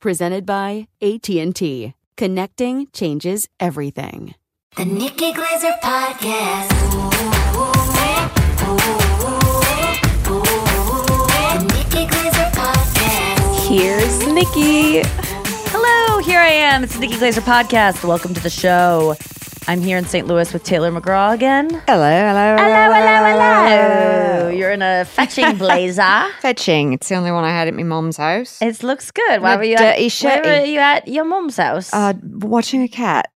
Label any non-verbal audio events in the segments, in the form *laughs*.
Presented by AT&T. Connecting changes everything. The Nikki Glaser Podcast. The Nikki Glaser Podcast. Here's Nikki. Hello, here I am. It's the Nikki Glaser podcast. Welcome to the show. I'm here in St. Louis with Taylor McGraw again. Hello, hello, Hello, hello, hello. You're in a fetching blazer. *laughs* Fetching. It's the only one I had at my mom's house. It looks good. Why were you dirty at, why were you at your mom's house? Uh, watching a cat,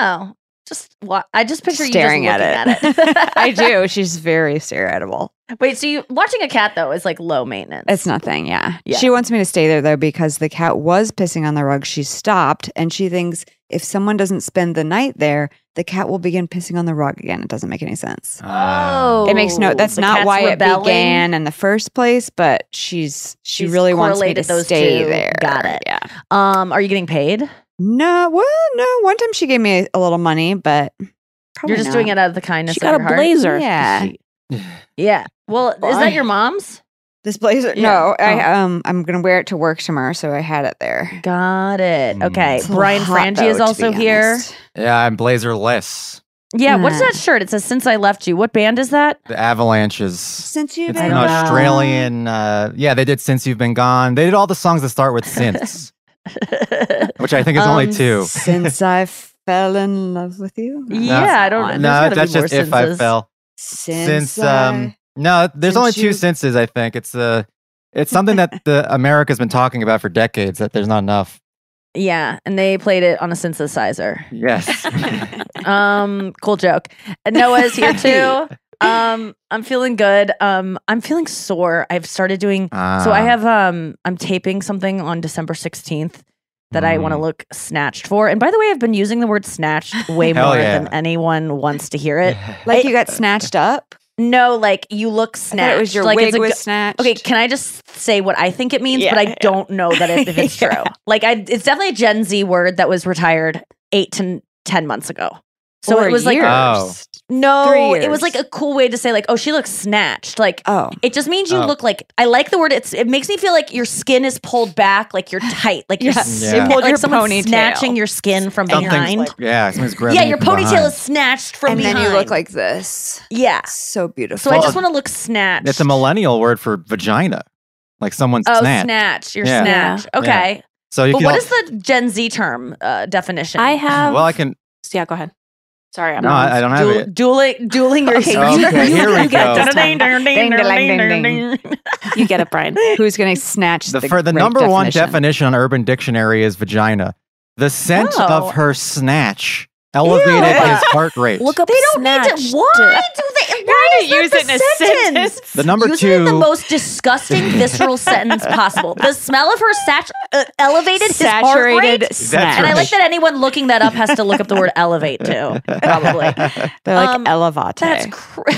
oh, just what? I just picture staring you just at it. at it. *laughs* *laughs* I do. She's very stare atable. Wait, so you watching a cat though is like low maintenance. It's nothing. Yeah. Yeah. She wants me to stay there though because the cat was pissing on the rug. She stopped and she thinks if someone doesn't spend the night there, the cat will begin pissing on the rug again. It doesn't make any sense. oh, it makes no. That's the not why rebelling? it began in the first place. But she's she She's really wants me to those stay two. there. Got it. Yeah. Um, are you getting paid? No. Well, no. One time she gave me a little money, but You're just doing it out of the kindness She of got a your heart. blazer. Yeah. *sighs* Yeah. Well, is that your mom's? This blazer. Yeah. No, I Oh. um I'm gonna wear it to work tomorrow, so I had it there. Got it. Mm. Okay. It's Brian Frange though, is also here. Yeah, I'm blazerless. Yeah. What is Hmm. that shirt? It says "Since I Left You." What band is that? The Avalanches. Since you've It's I an don't. Australian. Uh, yeah, they did "Since You've Been Gone." They did all the songs that start with *laughs* "Since," *laughs* which I think is only Um, two. Since I fell in love with you. yeah, I don't. one. there's No, gotta be that's more just if I fell. Since, Since I- um, no, there's since only two you- senses. I think it's uh, it's something that the *laughs* America's been talking about for decades. That there's not enough. Yeah, and they played it on a synthesizer. Yes. *laughs* Um, cool joke. And Noa's here too. Um, I'm feeling good. Um, I'm feeling sore. I've started doing so I Ah. have um I'm taping something on December 16th that I want to Mm. look snatched for. And by the way, I've been using the word snatched *laughs* way more yeah. than anyone wants to hear it. like you got snatched up. No, like you look snatched. thought it was your like wig it's a was go- snatched. Okay, can I just say what I think it means? but I yeah. don't know that it, *laughs* if it's true. Like, I, it's definitely a Gen Z word that was retired eight to ten months ago. So Four it was like. Oh. No, it was like a cool way to say like, oh, she looks snatched. Like Oh, it just means you Oh. look like I like the word. It's it makes me feel like your skin is pulled back, like you're tight, like you're Yeah. s- Pulled like your someone's ponytail. snatching your skin from Something's behind. like- yeah, something's grabbing yeah, your ponytail behind. is snatched from behind. and behind. then you look like this. yeah. So beautiful. So I just want to look snatched. It's a millennial word for vagina, like someone's Oh, snatch. snatch. You're Yeah. snatch. Yeah. Okay. So you But can. what is the Gen Z term uh, definition? I have. well, I can. Yeah, go ahead. Sorry, I'm No, I, I don't have Duel- it. dueling, dueling your Okay, you- oh, Okay, here we get go. You get it, Brian. *laughs* Who's going to snatch The, the, for the right number one definition? definition on Urban Dictionary is vagina. The scent Oh. of her snatch elevated Ew. his heart rate. Look up. They don't need snatched. to. Why do they? Why to is that use the it in a sentence? sentence. The number Use it in the most disgusting, *laughs* visceral sentence possible. The smell of her sat- uh, elevated his heart Saturated rate. snatch. And I like that anyone looking that up has to look up the word elevate too. *laughs* Probably. They're like Um, elevate. That's cr- *laughs*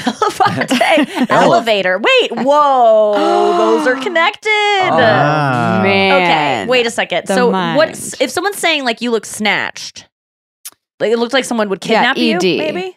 elevate. elevator. Wait, whoa, those are connected. Ah. man. Okay, wait a second. The so, mind. what if someone's saying like you look snatched? Like it looked like someone would Yeah, kidnap you. Maybe.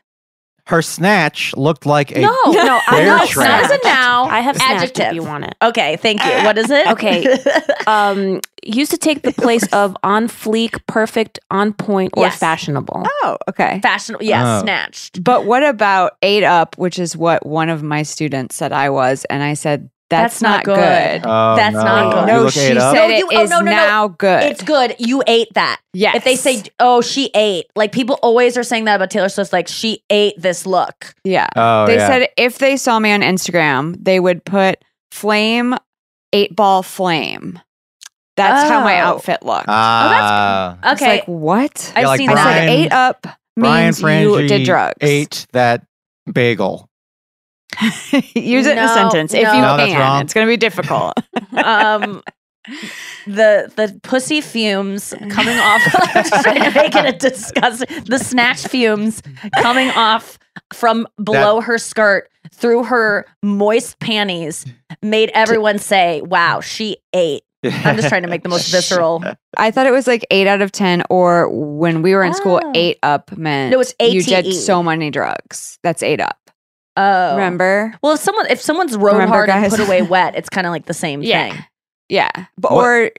Her snatch looked like a No, No, I Bear know It's not as a noun. I have snatched adjective. if you want it. Okay, thank you. What is it? Okay. *laughs* Um, used to take the place of *laughs* on fleek, perfect, on point, or Yes. fashionable. Oh, okay. fashionable. Yeah, Oh. snatched. But what about ate up, which is what one of my students said I was, and I said that's, That's not not good. good. Oh, That's no. not good. No, she ate said No, you- it oh, is no, no, no. now good. It's good. You ate that. yes. If they say, "Oh, she ate," like people always are saying that about Taylor Swift, like she ate this look. yeah, Oh, they yeah. said if they saw me on Instagram, they would put flame eight ball flame. That's how my Oh. outfit looked. Ah. It's Okay, like what? I've Yeah, like seen I that. said Brian- eight up Brian means you did drugs. ate that bagel. Use it in a No, sentence if you No, can. wrong. It's going to be difficult. *laughs* *laughs* um the the pussy fumes coming off I'm just trying to make it a disgusting the snatch fumes coming off from below her skirt through her moist panties made everyone say wow she ate *laughs* i'm just trying to make the most visceral I thought it was like eight out of ten, or when we were in school, Oh. eight up meant No, it's you did so many drugs. That's eight up. Oh Remember? well if someone if someone's rode Remember, hard and put away *laughs* wet it's kind of like the same Yeah. thing Yeah, but What- or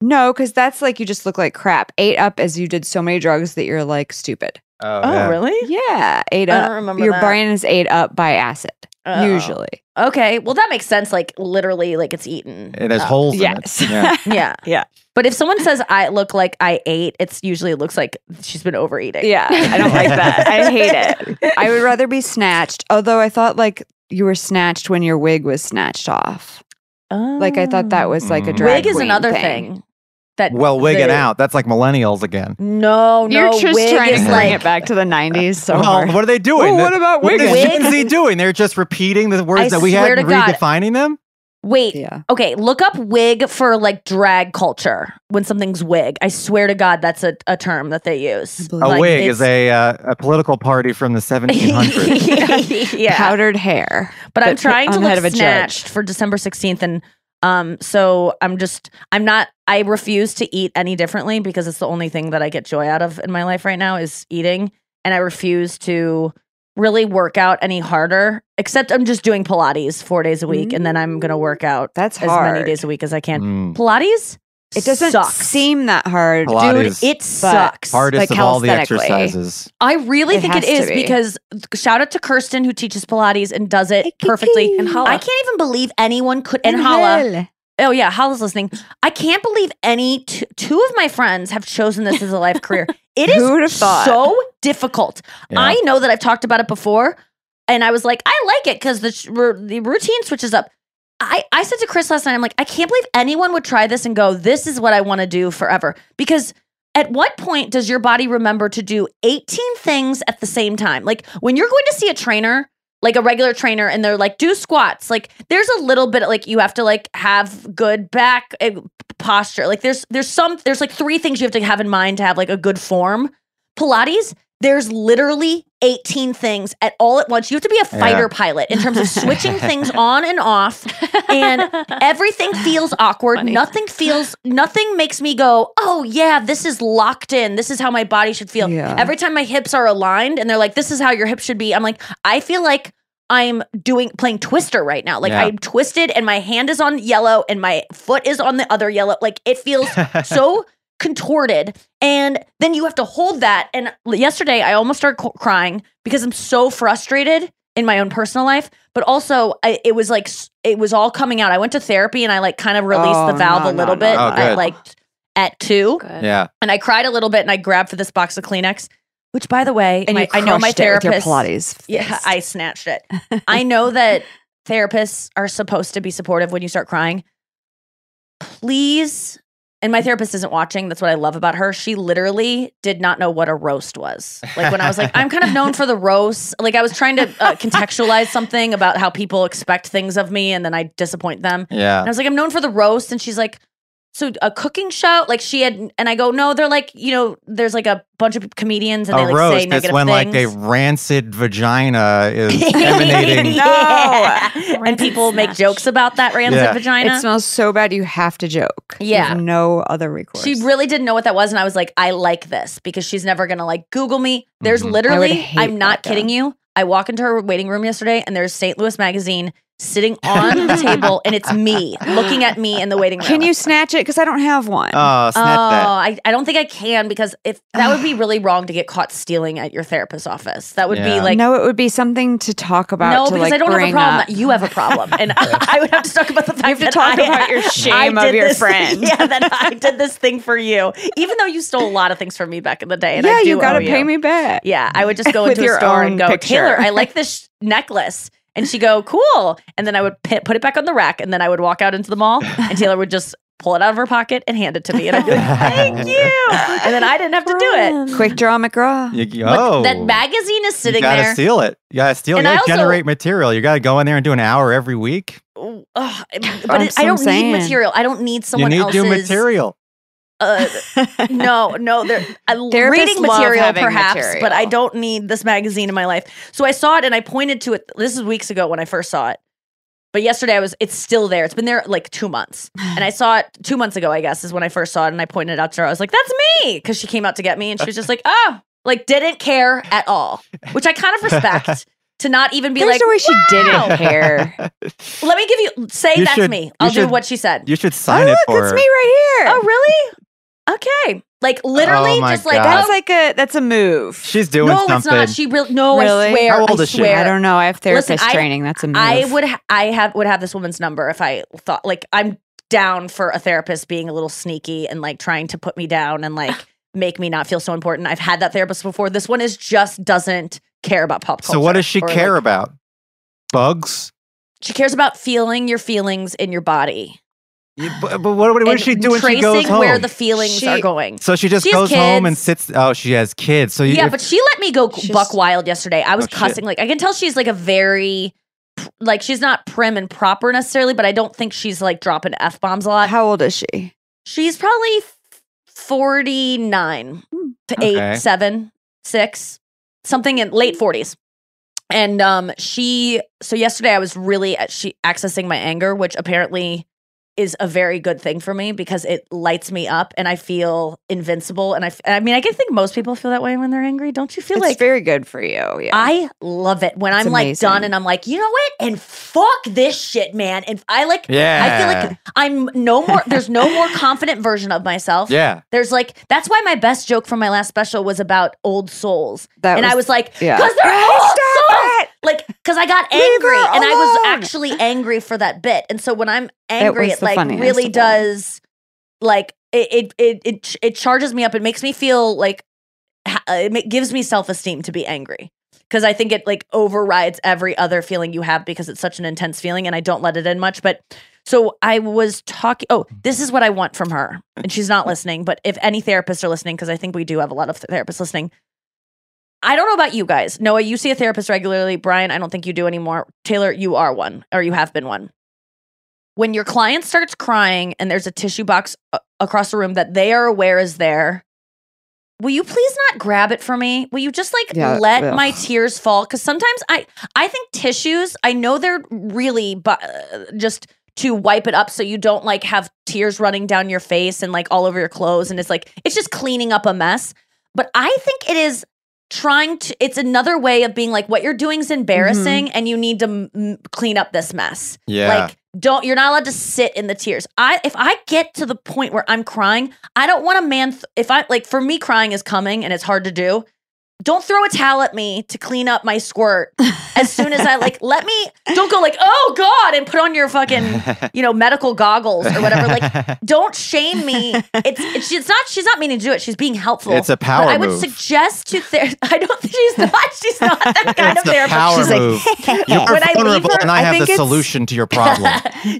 no, because that's like you just look like crap. Ate up as you did so many drugs that you're like stupid. Oh, oh yeah. really Yeah, ate I up. don't remember Your that. brain is ate up by acid. Oh. Usually, okay well that makes sense like literally like it's eaten It has up. holes yes. in it. *laughs* Yeah. Yeah. Yeah. But if someone says I look like I ate, it's usually it looks like she's been overeating. Yeah, I don't like that. I *laughs* hate it. I would rather be snatched. Although I thought like you were snatched when your wig was snatched off. Like I thought that was like a Mm. drag wig is queen another thing. thing. That Well, wigging the- out. That's like millennials again. No, no, You're just wig trying to is bring like it back to the '90s. So well, what are they doing? Well, what about what is wigging? Gen Z doing? They're just repeating the words I that we had to and God. redefining them. wait. Yeah. Okay, look up wig for like drag culture when something's wig. I swear to God, that's a, a term that they use. A Like, wig is a uh, a political party from the *laughs* 1700s. yeah. Powdered hair. but I'm trying to on the head look of a judge. snatched for December 16th and um so I'm just I'm not I refuse to eat any differently because it's the only thing that I get joy out of in my life right now is eating and I refuse to really work out any harder except I'm just doing pilates 4 days a week and then I'm going to work out That's as hard. many days a week as I can. Mm. Pilates It doesn't sucks. seem that hard. Pilates. Dude, it sucks. Hardest Like of all the calisthenically. exercises. I really It think it has to is be. because shout out to Kirsten who teaches Pilates and does it perfectly. And Hala. I can't even believe anyone could and Hala. Oh yeah, Hala's listening. I can't believe any t- two of my friends have chosen this as a life *laughs* career. It is Who would have thought? so difficult. Yeah. I know that I've talked about it before, and I was like, I like it because the sh- ru- the routine switches up. I, I said to Chris last night, I'm like, I can't believe anyone would try this and go, this is what I want to do forever. Because at what point does your body remember to do 18 things at the same time? Like when you're going to see a trainer, like a regular trainer, and they're like, do squats, like there's a little bit like you have to like have good back uh, posture. Like there's there's some there's like three things you have to have in mind to have like a good form. Pilates, there's literally 18 things at all at once. You have to be a fighter Yeah. pilot in terms of *laughs* switching things on and off. And everything feels *laughs* awkward. Funny. Nothing feels, nothing makes me go, oh, yeah, this is locked in. This is how my body should feel. Yeah. Every time my hips are aligned and they're like, this is how your hips should be, I'm like, I feel like I'm doing playing Twister right now. Like Yeah. I'm twisted and my hand is on yellow and my foot is on the other yellow. Like it feels *laughs* so contorted. And then you have to hold that. And yesterday I almost started c- crying because I'm so frustrated in my own personal life, but also I, it was like it was all coming out. I went to therapy and I like kind of released Oh, the valve no, a little no, bit no, no. Oh, at like at two, Good. Yeah. and I cried a little bit and I grabbed for this box of Kleenex. Which, by the way, And my, I know my crushed it with therapist. your Pilates. Yeah. I snatched it. *laughs* I know that therapists are supposed to be supportive when you start crying. Please, and my therapist isn't watching. That's what I love about her. She literally did not know what a roast was. Like when I was like, I'm kind of known for the roast. Like I was trying to uh, contextualize something about how people expect things of me and then I disappoint them. Yeah. And I was like, I'm known for the roast. And she's like, so a cooking show like she had and i go no they're like you know there's like a bunch of comedians and a they like roast. say It's negative when like a rancid vagina is *laughs* emanating. Yeah. *laughs* and Rancid people make jokes about that rancid Yeah. vagina It smells so bad you have to joke. Yeah. have no other recourse. she really didn't know what that was and i was like i like this because she's never gonna like google me there's Mhm. Literally i'm not vodka. kidding you i walk into her waiting room yesterday and there's st louis magazine sitting on the table and it's me looking at me in the waiting room Can you snatch it? Because I don't have one. Oh, snatch oh, that. Oh, I, I don't think I can because if that would be really wrong to get caught stealing at your therapist's office. That would Yeah. be like no, it would be something to talk about. no, to, because like, I don't have a problem. up. that You have a problem, and *laughs* *laughs* I would have to talk about the fact have to talk I- about your *laughs* shame of your this- friend. Yeah, that I did this thing for you, even though you stole a lot of things from me back in the day. And yeah, I do you got to pay you. me back. Yeah, I would just go With into a your store own and go, picture. Taylor, I like this necklace. And she'd go, cool. And then I would pi- put it back on the rack. And then I would walk out into the mall and Taylor would just pull it out of her pocket and hand it to me. And I'd be like, thank *laughs* you. And then I didn't have to do it. Quick draw McGraw. You- you- But oh, that magazine is sitting you gotta there. steal it. You gotta steal. And you gotta also- generate material. You gotta go in there and do an hour every week. Ugh, but it, I don't I'm need material. I don't need someone you need else's new material. Uh, no, *laughs* no, they're uh, reading material perhaps, material. but I don't need this magazine in my life. So I saw it and I pointed to it. This is weeks ago when I first saw it. But yesterday I was it's still there. It's been there like 2 months. And I *sighs* saw it 2 months ago, I guess, is when I first saw it and I pointed it out to her. I was like, "That's me." Cuz she came out to get me and she was just like, *laughs* "Oh." Like didn't care at all, which I kind of respect. *laughs* To not even be There's like, no way she "Wow." didn't care. Let me give you say You that's should- me. I'll do should- what she said. You should oh, sign it look, for it's her. me right here. Oh, really? Okay. Like oh literally Oh my just like God. That's like a that's a move. She's doing no, something. it's not. She really no. Really? I swear. How old I is she? swear. I don't know. I have therapist Listen, I- training. That's a move. I would. Ha- I have would have this woman's number if I thought like I'm down for a therapist being a little sneaky and like trying to put me down and like *sighs* make me not feel so important. I've had that therapist before. This one is just doesn't care about pop culture. so what does she or, care like- about? Bugs. She cares about feeling your feelings in your body. You- but, but what, what, what does she do when she tracing goes home? where the feelings She- are going. so she just She has goes home and sits. Oh, she has kids. So you, yeah, if- but she let me go She's- buck wild yesterday. I was Oh, shit. cussing. Like I can tell she's like a very like she's not prim and proper necessarily, but I don't think she's like dropping f bombs a lot. How old is she? She's probably forty nine to Okay. eight, seven, six, something in late forties. And um, she so yesterday I was really at she accessing my anger, which apparently is a very good thing for me because it lights me up and I feel invincible. And I, f- I mean, I can think most people feel that way when they're angry. Don't you feel like it's like very good for you. Yeah. I love it when It's I'm like done and I'm like, you know what? And fuck this shit, man. And I like, yeah. I feel like I'm no more, there's no more confident version of myself. yeah. There's like, that's why my best joke from my last special was about old souls. That and I was- was like, yeah. because they're Hey, old stop souls. it! Like, because I got *laughs* angry and I was actually angry for that bit. And so when I'm angry, was it like really does, like, it, it, it, it, charges me up. It makes me feel like, uh, it gives me self esteem to be angry. Because I think it like overrides every other feeling you have because it's such an intense feeling and I don't let it in much. But so I was talking. Oh, this is what I want from her. And she's not listening, but if any therapists are listening, because I think we do have a lot of therapists listening. I don't know about you guys. Noa, you see a therapist regularly. Brian, I don't think you do anymore. Taylor, you are one, or you have been one. When your client starts crying and there's a tissue box a- across the room that they are aware is there, will you please not grab it for me? Will you just like Yeah, let ugh. my tears fall? Because sometimes I, I think tissues. I know they're really, but uh, just to wipe it up so you don't like have tears running down your face and like all over your clothes, and it's like it's just cleaning up a mess. But I think it is trying to it's another way of being like what you're doing is embarrassing mm-hmm. and you need to m- m- clean up this mess. Yeah. like don't you're not allowed to sit in the tears. I if i get to the point where i'm crying i don't want a man th- if i like for me crying is coming and it's hard to do don't throw a towel at me to clean up my squirt as soon as i like let me don't go like oh god and put on your fucking you know medical goggles or whatever like *laughs* don't shame me it's, it's she's not she's not meaning to do it she's being helpful It's a power but i would move. suggest to ther- *laughs* i don't think she's not she's not that *laughs* kind it's of a therapist power she's like move. You're When I leave vulnerable, her, and I, I have think the solution to your problem.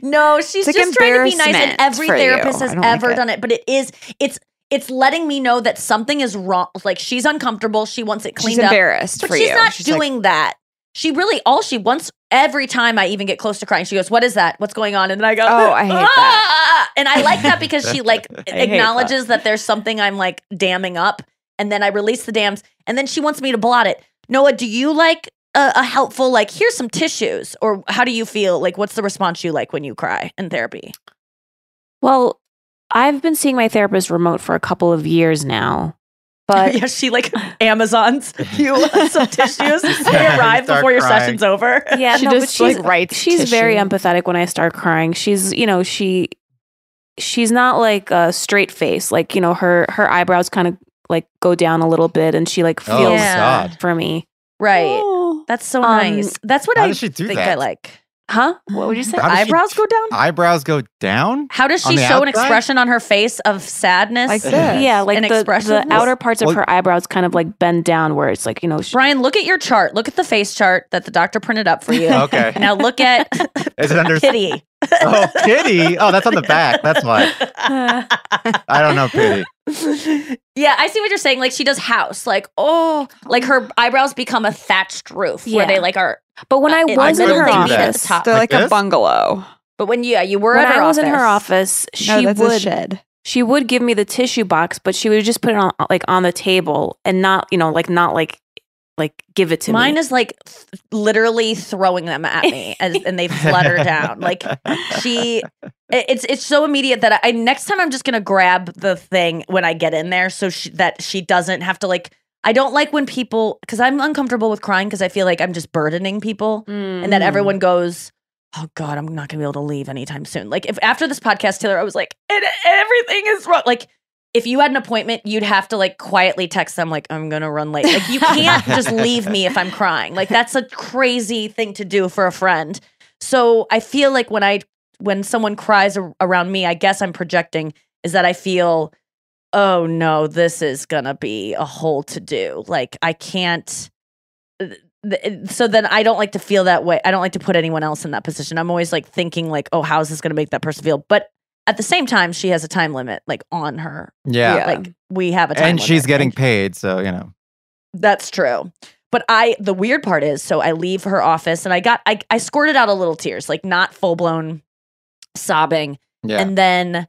no, she's It's like just trying to be nice, and every for you. therapist has I don't like ever it. done it. But it is, it's, it's letting me know that something is wrong. Like she's uncomfortable. She wants it She's cleaned up. embarrassed But for she's you. not She's like, doing that. she really all she wants every time I even get close to crying, she goes, "What is that? What's going on?" And then I go, Oh, I hate that. "Ah!" And I like that because she like *laughs* hate acknowledges that. there's something I'm like damming up, and then I release the dams, and then she wants me to blot it. Noa, do you like a, a helpful like here's some tissues, or how do you feel? Like, what's the response you like when you cry in therapy? Well, I've been seeing my therapist remote for a couple of years now. But *laughs* yeah, she like Amazons *laughs* you *laughs* some tissues. They arrive start before your crying. session's over. yeah, She no, but just, she's like, writes she's very empathetic when I start crying. She's, you know, she she's not like a straight face. Like, you know, her her eyebrows kind of like go down a little bit and she like Oh, feels Yeah. For me. Right. Oh. That's so Um, nice. That's what how I does she do think I like. Huh? What would you say? How does she- Eyebrows go down? Eyebrows go down? How does she the show an expression on her face of sadness? Like this. Yeah, like And the, the outer parts of Well- her eyebrows kind of like bend down where it's like, you know, sh- Brian, look at your chart. Look at the face chart that the doctor printed up for you. *laughs* Okay. Now look at *laughs* Is it under? *laughs* Kitty. Oh, Kitty. Oh, that's on the back. That's why. I don't know Kitty. yeah, I see what you're saying. Like she does house. Like, oh, like her eyebrows become a thatched roof where they like are. But when I Uh, was in her really do that. office, the top. They're Like like, a bungalow. But when yeah, you were when at her I was office. in her office, she no, that's a would shed. she would give me the tissue box, but she would just put it on like on the table and not, you know, like not like like give it to me. Mine me. is like th- literally throwing them at me *laughs* as, and they flutter down. Like she, it's it's so immediate that I next time I'm just gonna grab the thing when I get in there so she, that she doesn't have to like. I don't like when people because I'm uncomfortable with crying because I feel like I'm just burdening people and that Mm. everyone goes. Oh God, I'm not gonna be able to leave anytime soon. Like if after this podcast, Taylor, I was like, and everything is wrong. Like if you had an appointment, you'd have to like quietly text them, like, I'm gonna run late. Like you can't just leave me if I'm crying. Like that's a crazy thing to do for a friend. So I feel like when I when someone cries ar- around me, I guess I'm projecting is that I feel, oh no, this is gonna be a whole to do. Like I can't. th- th- eh, So then I don't like to feel that way. I don't like to put anyone else in that position. I'm always like thinking like, oh, how is this gonna make that person feel? But at the same time, she has a time limit like on her. Yeah. Yeah. Like we have a time And she's getting and- paid, so you know. that's true. But I the weird part is so I leave her office and I got I I squirted out a little tears, like not full blown sobbing. Yeah. And then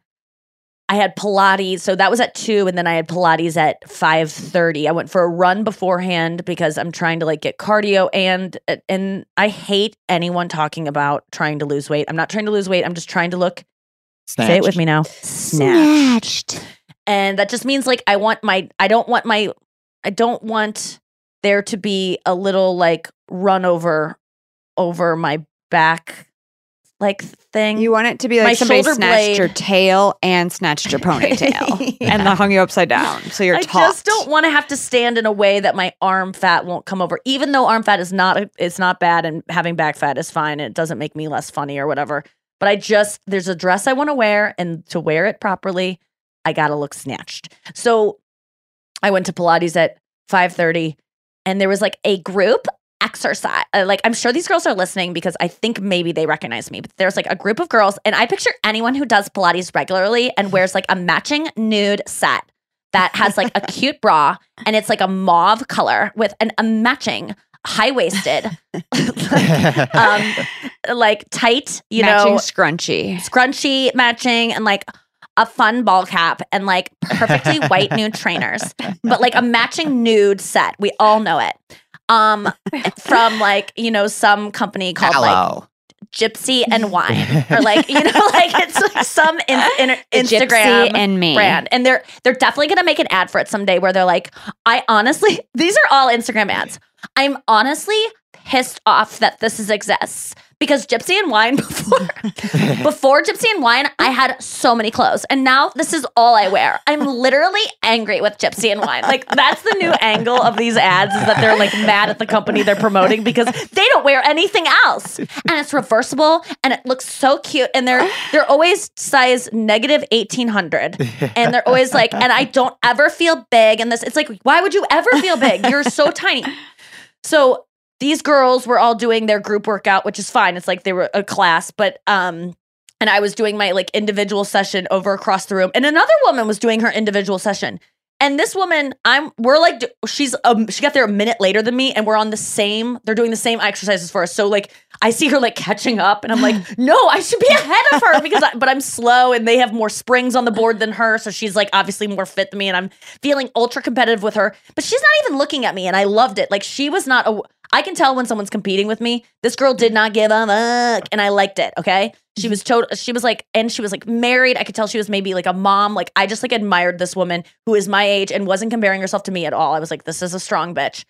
I had Pilates. So that was at two, and then I had Pilates at five thirty. I went for a run beforehand because I'm trying to like get cardio and and I hate anyone talking about trying to lose weight. I'm not trying to lose weight. I'm just trying to look. Say it with me now. Snatched. And that just means like I want my I don't want my I don't want there to be a little like run over over my back like thing. You want it to be like My somebody shoulder snatched your tail and snatched your *laughs* ponytail Yeah. and then hung you upside down. So you're I taut. just don't want to have to stand in a way that my arm fat won't come over. Even though arm fat is not it's not bad and having back fat is fine it doesn't make me less funny or whatever. But I just there's a dress I want to wear and to wear it properly, I got to look snatched. So I went to Pilates at 5:30 and there was like a group exercise. uh, Like I'm sure these girls are listening because I think maybe they recognize me. But there's like a group of girls and I picture anyone who does Pilates regularly and wears like a matching nude set that has like a *laughs* cute bra and it's like a mauve color with an, a matching high waisted, *laughs* um, like tight, you Matching know, scrunchy, scrunchy matching and like a fun ball cap and like perfectly white nude trainers, but like a matching nude set. We all know it. Um, from *laughs* like you know some company called like Gypsy and *laughs* Wine, or like you know like it's like some in, *laughs* in, Instagram and me. brand. And they're they're definitely to make an ad for it someday where they're like i honestly these are all instagram ads. I'm honestly pissed off that this is exists because gypsy and wine *laughs* before *laughs* before gypsy and wine i had so many clothes. And now this is all i wear. I'm literally angry with gypsy and wine. Like that's the new angle of these ads is that they're like mad at the company they're promoting because they don't wear anything else. And it's reversible and it looks so cute and they're they're always size negative 1800 and they're always like and i don't ever feel big and this. It's like why would you ever feel big? You're so tiny. So these girls were all doing their group workout which is fine it's like they were a class but um and i was doing my like individual session over across the room and another woman was doing her individual session And this woman, I'm we're like she's um she got there a minute later than me and we're on the same they're doing the same exercises for us. So like I see her like catching up and I'm like, *sighs* "No, I should be ahead of her because I, but I'm slow and they have more springs on the board than her, so she's like obviously more fit than me and I'm feeling ultra competitive with her. But she's not even looking at me and I loved it. Like she was not a I can tell when someone's competing with me. This girl did not give a fuck, and I liked it. Okay, she was mm-hmm. total. She was like, and she was like married. I could tell she was maybe like a mom. Like I just like admired this woman who is my age and wasn't comparing herself to me at all. I was like, this is a strong bitch.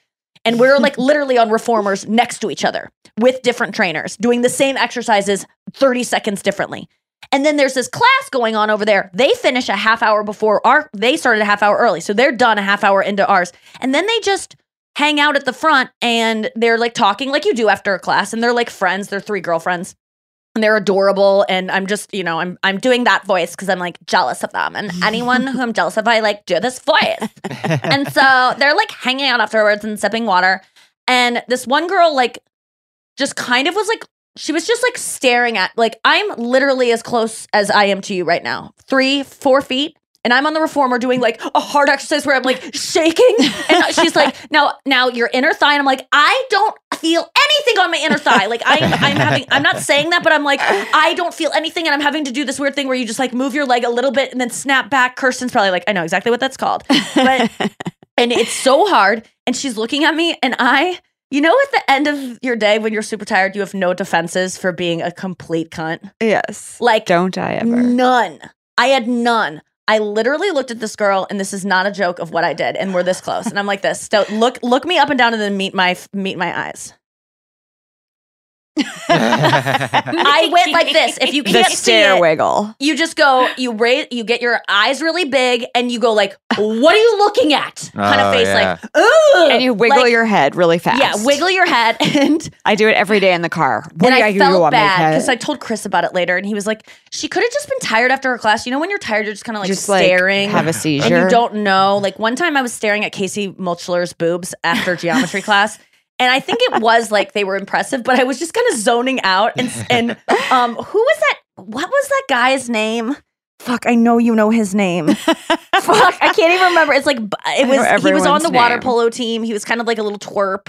And we're like *laughs* literally on reformers next to each other with different trainers doing the same exercises 30 seconds differently. And then there's this class going on over there. They finish a half hour before our they started a half hour early. So they're done a half hour into ours. And then they just hang out at the front and they're like talking like you do after a class and they're like friends. They're three girlfriends. And they're adorable and I'm just, you know, I'm I'm doing that voice cuz I'm like jealous of them. And anyone who I'm jealous of, I like do this voice. *laughs* and so they're like hanging out afterwards and sipping water. And this one girl like just kind of was like she was just like staring at like I'm literally as close as I am to you right now. Three, four feet. And I'm on the reformer doing like a hard exercise where I'm like shaking. And she's like, *laughs* now, now your inner thigh. And I'm like, I don't feel anything on my inner thigh. Like I'm, I'm having, I'm not saying that, but I'm like, I don't feel anything. And I'm having to do this weird thing where you just like move your leg a little bit and then snap back. Kirsten's probably like, I know exactly what that's called. But, *laughs* and it's so hard. And she's looking at me and I, you know, at the end of your day when you're super tired, you have no defenses for being a complete cunt. Yes. Like Don't I ever? None. I had none. I literally looked at this girl, and this is not a joke of what I did, and we're this close, and I'm like this. So look, look me up and down, and then meet my meet my eyes. *laughs* I went like this. If you *laughs* can't see stare it, wiggle. you just go. You raise. You get your eyes really big, and you go like, "What are you looking at?" Kind Oh, of face, yeah. like, "Ooh," And you wiggle like- your head really fast. yeah, wiggle your head, and I do it every day in the car. What and I felt want bad because I told Chris about it later, and he was like, "She could have just been tired after her class. You know, when you're tired, you're just kind of like Just, like, staring, have a and seizure. you don't know." Like one time, I was staring at Casey Mulchler's boobs after geometry *laughs* class. And I think it was like they were impressive, but I was just kind of zoning out. And and *laughs* um, who was that? What was that guy's name? Fuck, I know you know his name. *laughs* Fuck, I can't even remember. It's like it was. He was on the water name. polo team. He was kind of like a little twerp.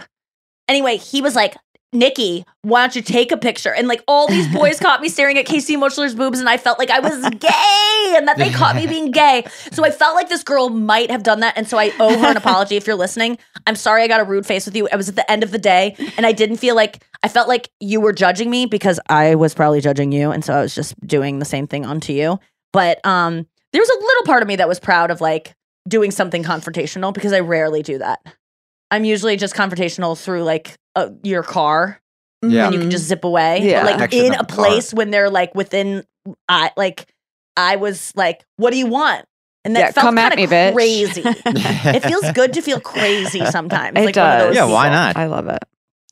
Anyway, he was like, Nikki, why don't you take a picture? And like all these boys caught me staring at Casey Mochler's boobs, and I felt like I was gay and that they caught me *laughs* being gay. So I felt like this girl might have done that. And so I owe her an apology if you're listening. I'm sorry I got a rude face with you. I was at the end of the day and I didn't feel like I felt like you were judging me because I was probably judging you. And so I was just doing the same thing onto you. But um there was a little part of me that was proud of like doing something confrontational because I rarely do that. I'm usually just confrontational through like uh, your car Yeah. and you can just zip away. But, Yeah. like Protection in a the car. place when they're like within, I like, I was like, "What do you want?" And that Yeah, felt come at kinda me, bitch. crazy. it feels *laughs* good to feel crazy sometimes. It like one of does. those Yeah, why not? I love it.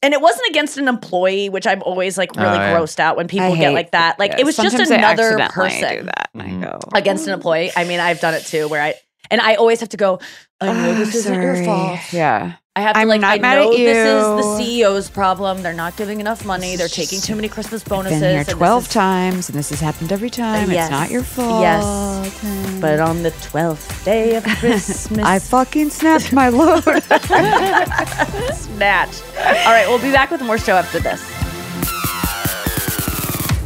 And it wasn't against an employee, which I'm always like really Oh, yeah. grossed out when people I get like that. Like yeah, it was just sometimes I another accidentally person Do that. and I Mhm. go against an employee. I mean, I've done it too, where I and I always have to go. I know "Oh, this isn't your sorry." fault. Yeah. I have to I'm like. not I mad at know this is the. CEO's problem. They're not giving enough money. They're taking too many Christmas bonuses. Been here and this twelve is- times, and this has happened every time. yes. It's not your fault. Yes. But on the twelfth day of *laughs* Christmas, I fucking snapped my *laughs* load. snatch. All right, we'll be back with more show after this.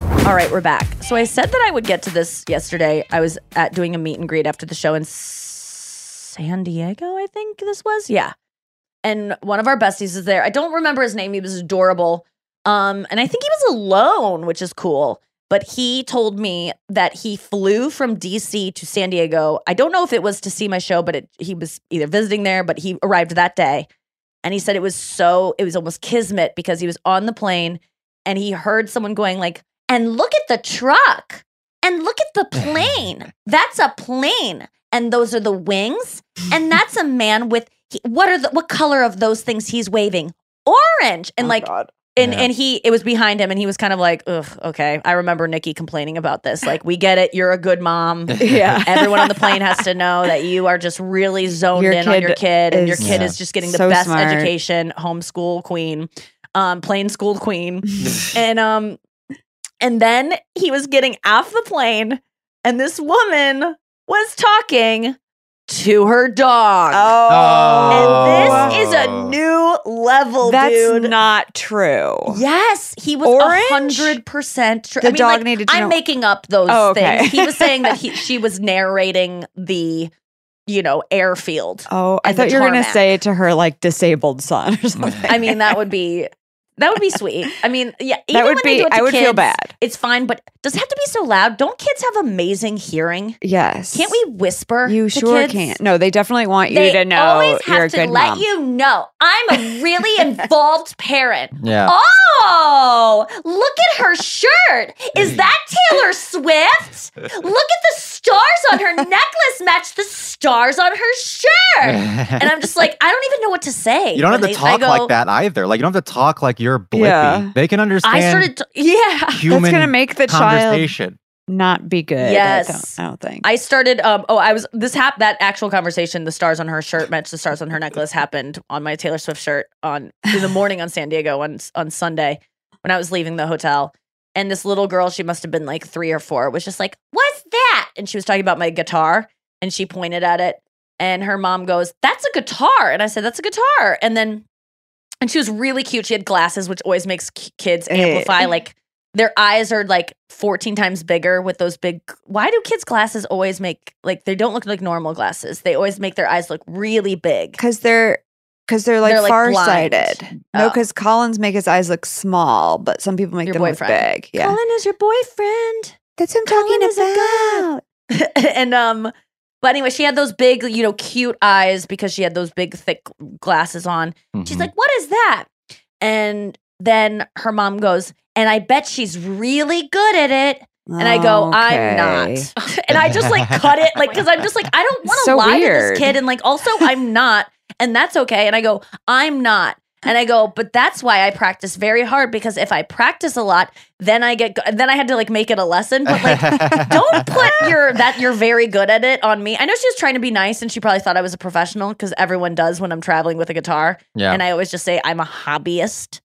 All right, we're back. So I said that I would get to this yesterday. I was at doing a meet and greet after the show in San Diego, I think this was. Yeah. And one of our besties is there. I don't remember his name. He was adorable. Um, and I think he was alone, which is cool. But he told me that he flew from DC to San Diego. I don't know if it was to see my show, but it, he was either visiting there, but he arrived that day. And he said it was so, it was almost kismet because he was on the plane and he heard someone going like, and look at the truck and look at the *laughs* plane. That's a plane. And those are the wings. And that's a man with what are the what color of those things he's waving? Orange. And like and Yeah. and he it was behind him and he was kind of like, ugh, okay. I remember Nikki complaining about this. *laughs* Like, we get it, you're a good mom. *laughs* Yeah. Everyone on the plane has to know that you are just really zoned Your in on your kid kid and your kid Yeah. is just getting the so best smart. education, homeschool queen, um, plain school queen. and um and then he was getting off the plane and this woman was talking to her dog. Oh, And this oh. is a new level, That's dude. not true. Yes, he was Orange? hundred percent true. The I mean, dog like, needed to I'm know- making up those Oh, okay. things. He was saying that he, *laughs* she was narrating the, you know, airfield. Oh, I And the thought you were going to tarmac. say it to her like disabled son or *laughs* something. I mean, that would be that would be sweet. I mean, yeah, even that would when they be. do it to I would feel bad. It's fine, but does it have to be so loud? Don't kids have amazing hearing? Yes. Can't we whisper? You to sure kids? can't. No, they definitely want you They to know always you're a have to good let mom. you know I'm a really *laughs* involved parent. Yeah. Oh, look at her shirt. Is that Taylor Swift? Look at the stars on her necklace match the stars on her shirt. *laughs* And I'm just like, I don't even know what to say. You don't have to they- talk go- like that either. Like you don't have to talk like you're Blippi. Yeah. They can understand I started, to, yeah. *laughs* human That's going to make the child conversation. not be good. Yes. I don't, I don't think. I started. Um. Oh, I was. This hap. That actual conversation. The stars on her shirt matched the stars on her necklace. Happened on my Taylor Swift shirt on in the morning on San Diego on on Sunday when I was leaving the hotel. And this little girl, she must have been like three or four, was just like, "What's that?" And she was talking about my guitar, and she pointed at it. And her mom goes, "That's a guitar." And I said, "That's a guitar." And then, and she was really cute. She had glasses, which always makes kids Eh. amplify like their eyes are like 14 times bigger with those big why do kids glasses always make like they don't look like normal glasses they always make their eyes look really big because they're because they're like They're, like, farsighted. blind. No, Oh. because Collins make his eyes look small, but some people make Your them boyfriend. look big. Yeah, colin is your boyfriend that's what I'm Colin talking about. *laughs* and um but anyway she had those big you know cute eyes because she had those big thick glasses on she's Mhm. like what is that and then her mom goes and i bet she's really good at it and I go, I'm not. *laughs* *laughs* and I just like cut it, like, because I'm just like, I don't want to So lie to this kid. And like, also, I'm not. And that's okay. And I go, I'm not. And I go, but that's why I practice very hard because if I practice a lot, then I get, then I had to like make it a lesson. But like, *laughs* don't put your, that you're very good at it on me. I know she was trying to be nice and she probably thought I was a professional because everyone does when I'm traveling with a guitar. yeah. And I always just say I'm a hobbyist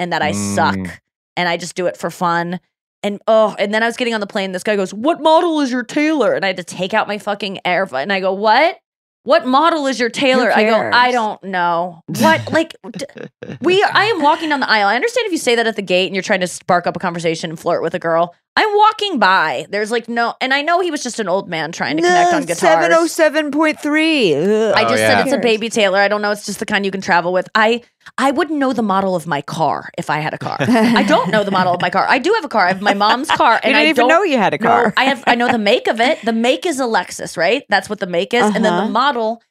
and that I Mm. suck and I just do it for fun. And oh, and then I was getting on the plane. This guy goes, "What model is your Taylor?" And I had to take out my fucking air. And I go, "What? What model is your tailor? I go, "I don't know. What? Like, d- *laughs* we? I am walking down the aisle. I understand if you say that at the gate and you're trying to spark up a conversation and flirt with a girl. I'm walking by. There's like no, and I know he was just an old man trying to connect on guitars. Seven oh seven point three. I just Oh, said it's a baby Taylor. I don't know. It's just the kind you can travel with. I I wouldn't know the model of my car if I had a car. I don't know the model of my car. I do have a car. I have my mom's *laughs* car, and didn't I even don't know you had a know- car. I have. I know the make of it. The make is a Lexus, right? That's what the make is, and then Uh-huh. the model.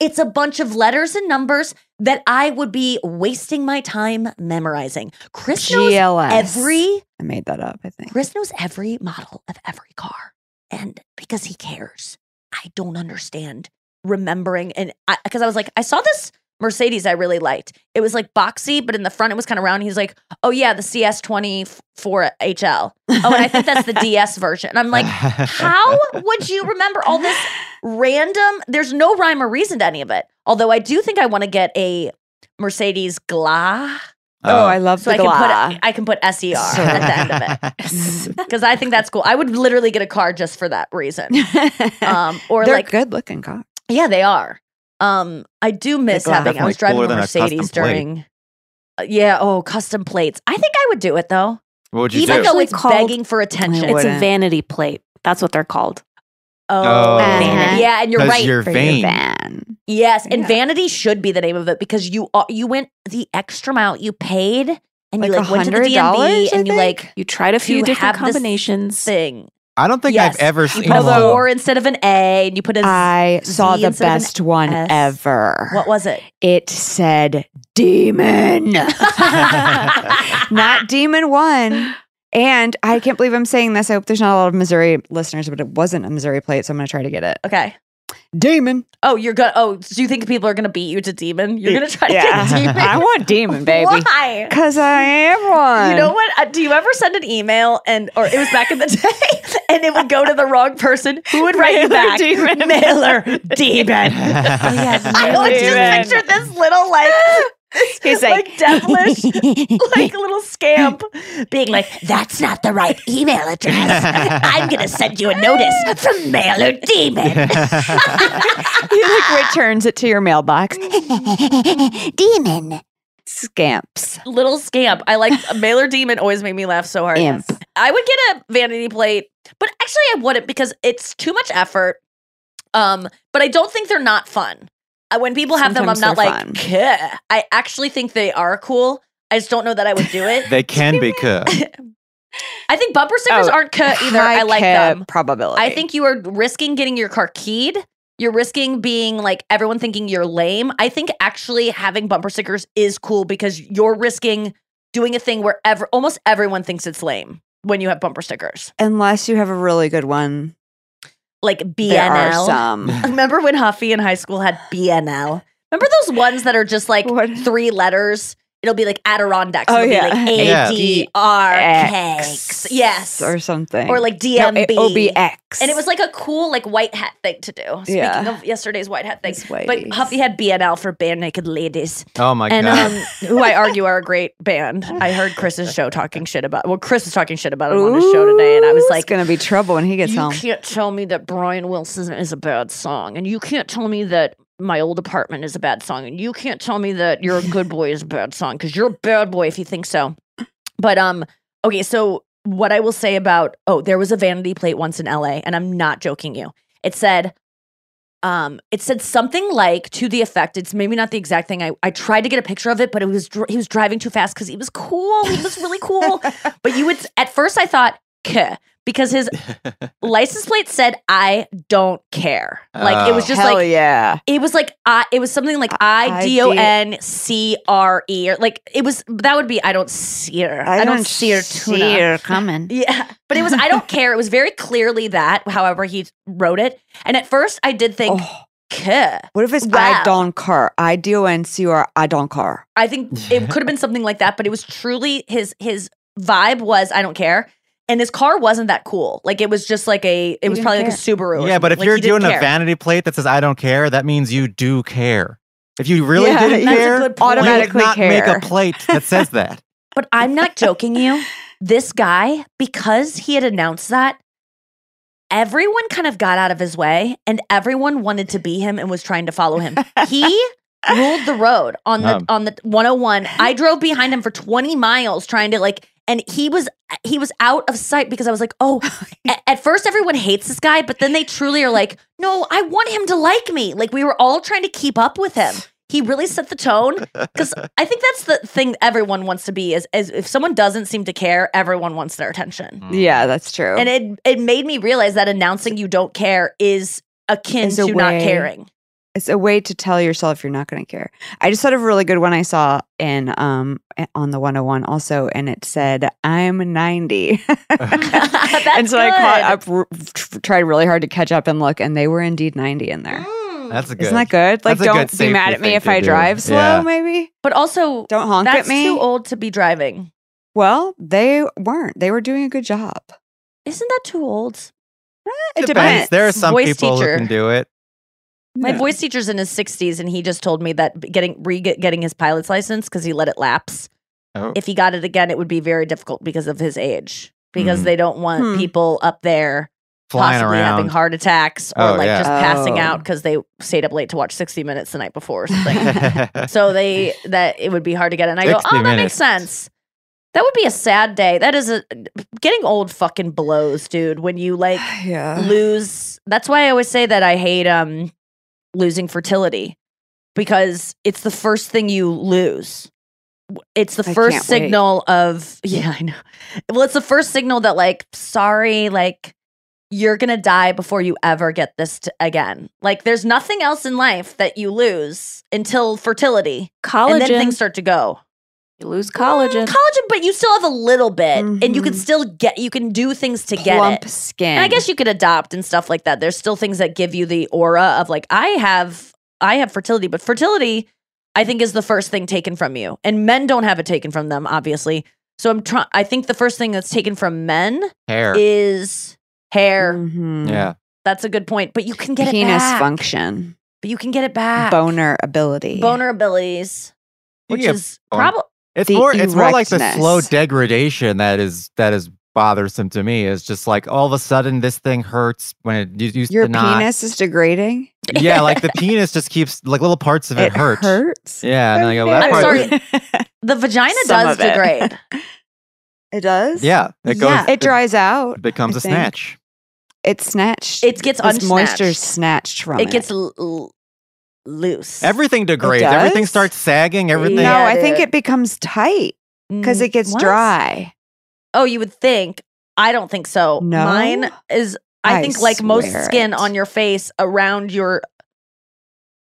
It's a bunch of letters and numbers that I would be wasting my time memorizing. Chris knows GLS. every I made that up. I think. Chris knows every model of every car. And because he cares, I don't understand remembering. And because I, was like, I saw this Mercedes I really liked. It was like boxy, but in the front it was kind of round. He's like, oh, yeah, the CS24 HL. Oh, and I think that's the *laughs* DS version. And I'm like, how would you remember all this random? There's no rhyme or reason to any of it. Although I do think I want to get a Mercedes GLA. Oh, I love So the I can gla. put I can put SER at the end of it *laughs* *laughs* because I think that's cool. I would literally get a car just for that reason. Um, or They're like, good looking car. yeah, they are. Um, I do miss having. I was driving a than a Mercedes during. uh, yeah. Oh, custom plates. I think I would do it though, What would you even do? though it's called- begging for attention. It's a vanity plate. That's what they're called. Oh, Oh. vanity. Yeah, and you're right. you're For your van. Yes, and Yeah. vanity should be the name of it because you uh, you went the extra mile. You paid and Like you like went to the DMV I and you like You tried a few different combinations. thing. I don't think Yes. I've ever You seen put a one. four instead of an A, and you put a. Z- I saw the instead of best one S. ever. what was it? It said demon, *laughs* not demon one. And I can't believe I'm saying this. I hope there's not a lot of Missouri listeners, but it wasn't a Missouri plate, so I'm going to try to get it. Okay. Demon. Oh, you're gonna. Oh, do you think people are gonna beat you to demon? You're gonna try to Yeah. get *laughs* demon. I want demon, baby. Why? Because I am one. You know what? Uh, do you ever send an email and, or it was back in the *laughs* day, and it would go to the wrong person? Who would write you Mailer back? demon. Mailer *laughs* demon. I would just picture this little like. *laughs* He's like, like- devilish, *laughs* like a little scamp, being like, "That's not the right email address. I'm gonna send you a notice from Mailer Demon." *laughs* he like returns it to your mailbox. Demon. Scamps. little scamp. I like Mailer Demon. Always made me laugh so hard. Imp. I would get a vanity plate, but actually I wouldn't because it's too much effort. Um, but I don't think they're not fun. Uh, when people have them, I'm not like. "Kuh." I actually think they are cool. I just don't know that I would do it. They can be cool. *laughs* I think bumper stickers Oh, aren't kuh either. High I like them. Probability. I think you are risking getting your car keyed. You're risking being like everyone thinking you're lame. I think actually having bumper stickers is cool because you're risking doing a thing where ever, almost everyone thinks it's lame when you have bumper stickers. unless you have a really good one. Like BNL. some. *laughs* *laughs* Remember when Huffy in high school had BNL? Remember those ones that are just like What? three letters? It'll be like Adirondacks. Oh, It'll yeah. be like *laughs* Yeah. A D R X K. Yes. or something, Or like No, DMB. OBX, And it was like a cool like white hat thing to do. Speaking Yeah. of yesterday's white hat thing. It's But. Huffy had BNL for Barenaked Ladies. Oh my and god. um, who I argue are a great band. I heard Chris's show talking shit about well, Chris was talking shit about it on his show today, and I was like, it's gonna be trouble when he gets you home. You can't tell me that Brian Wilson is a bad song, and you can't tell me that my old apartment is a bad song, and you can't tell me that you're a good boy is a bad song because you're a bad boy if you think so. But um, okay, so what I will say about oh, there was a vanity plate once in LA, and I'm not joking you. It said. Um, it said something like to the effect. It's maybe not the exact thing. I, I tried to get a picture of it, but it was dr- he was driving too fast because he was cool. He was really cool. *laughs* but you would at first I thought, "Kuh," because his *laughs* license plate said I don't care. Like it was Oh. just Hell like yeah. it was like I it was something like I D O N C R E or like it was that would be I don't sear. I, don't, sear tuna. coming. *laughs* Yeah. But it was I don't *laughs* care. It was very clearly that, however he wrote it. And at first I did think Oh, "Kuh." what if it's Wow. I don't care? I D O N C or I don't care. I think it could have been something like that, but it was truly his his vibe was I don't care. And his car wasn't that cool. Like it was just like a it was didn't probably like a. Subaru. yeah, but if Like, you're he didn't doing a vanity plate that says "I don't care," that means you do care. If you really Yeah, didn't *laughs* care, good point. you would Automatically not make a plate that *laughs* says that. But I'm not joking you. This guy, because he had announced that, everyone kind of got out of his way and everyone wanted to be him and was trying to follow him. He ruled the road on the Um. on the 101. I drove behind him for 20 miles trying to like and he was he was out of sight because I was like, oh, *laughs* a- at first everyone hates this guy, but then they truly are like, no, I want him to like me. Like we were all trying to keep up with him. He really set the tone because *laughs* I think that's the thing everyone wants to be is, is if someone doesn't seem to care, everyone wants their attention. Hmm. Yeah, that's true. And it it made me realize that announcing you don't care is akin Is a to not caring. It's a way to tell yourself you're not going to care. I just thought of a really good one I saw in um on the 101 also, and it said, "I'm 90," *laughs* *laughs* and so I caught up, r- tried really hard to catch up and look, and they were indeed 90 in there. That's a good. Isn't that good? Like, That's don't good be mad at me if I do. drive slow. Yeah. Maybe But also, don't honk that's at me. too old to be driving. Well, they weren't. They were doing a good job. Isn't that too old? It Depends. depends. There are some Voice people teacher. who can do it. My Yeah. voice teacher's in his 60s, and he just told me that getting re getting his pilot's license because he let it lapse. Oh. If he got it again, it would be very difficult because of his age. Because Mhm. they don't want Hmm. people up there Flying possibly having heart attacks or Oh, like yeah. just passing Oh. out because they stayed up late to watch 60 Minutes the night before or something. *laughs* so they that it would be hard to get. it. And I go, 60 oh, that makes sense. That would be a sad day. That is a getting old fucking blows, dude. When you like *sighs* yeah. lose that's why i always say that i hate um losing fertility because it's the first thing you lose it's the I first can't wait. signal of *laughs* yeah i know well it's the first signal that like sorry like you're gonna die before you ever get this t- again like there's nothing else in life that you lose until fertility Collagen. and then things start to go you lose collagen. collagen but you still have a little bit and you can Mhm. still get you can do things to get Plump it skin. and I guess you could adopt and stuff like that. There's still things that give you the aura of like I have I have fertility, but fertility I think is the first thing taken from you. And men don't have it taken from them, obviously. So I'm trying I think the first thing that's taken from men Hair. is hair. Mhm. yeah. That's a good point. But you can get penis it back. function, But you can get it back. boner ability, Boner abilities. Which is boner. probably It's The more. It's more like the slow degradation that is that is bothersome to me. It's just like all of a sudden this thing hurts when it u- used Your to not. penis is degrading. Yeah, like the *laughs* penis just keeps like little parts of it, hurt. hurts. Yeah, and I go, that I'm part. sorry. *laughs* the vagina Some does of it. degrade. *laughs* It does. Yeah, it goes. Yeah. It dries out. It becomes I a think. snatch. It's snatched. It gets This moisture snatched from it. It gets l- l- loose. Everything degrades. Everything starts sagging. Everything. no, Yeah, I think it- it becomes tight because Mm, it gets what? dry. Oh, you would think. I don't think so. No? Mine is I, I think like most swear skin it. on your face around your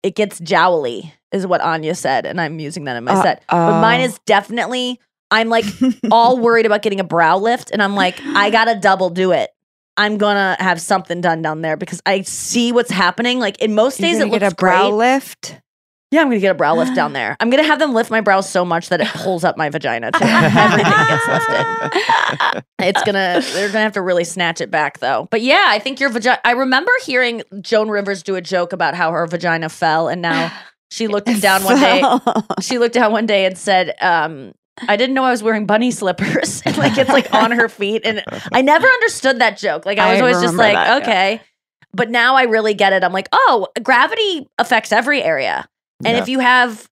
it gets jowly is what Anya said and I'm using that in my Uh, set. But mine oh. is definitely I'm like *laughs* all worried about getting a brow lift and I'm like I got to double do it. I'm to have something done down there because I see what's happening like in most You're days it gonna looks get a brow great. lift. Yeah, I'm gonna get a brow lift down *gasps* there. I'm gonna have them lift my brows so much that it pulls up my vagina too. *laughs* Everything gets lifted. It's gonna. They're gonna have to really snatch it back though. But yeah, I think your vagina. I remember hearing Joan Rivers do a joke about how her vagina fell, and now *gasps* she looked down one day. She looked down one day and said, um, "I didn't know I was wearing bunny slippers." *laughs* and like it's like on her feet, and I never understood that joke. Like I was I always just like, that, yeah. okay. But now I really get it. I'm like, oh, gravity affects every area. And Yeah. if you have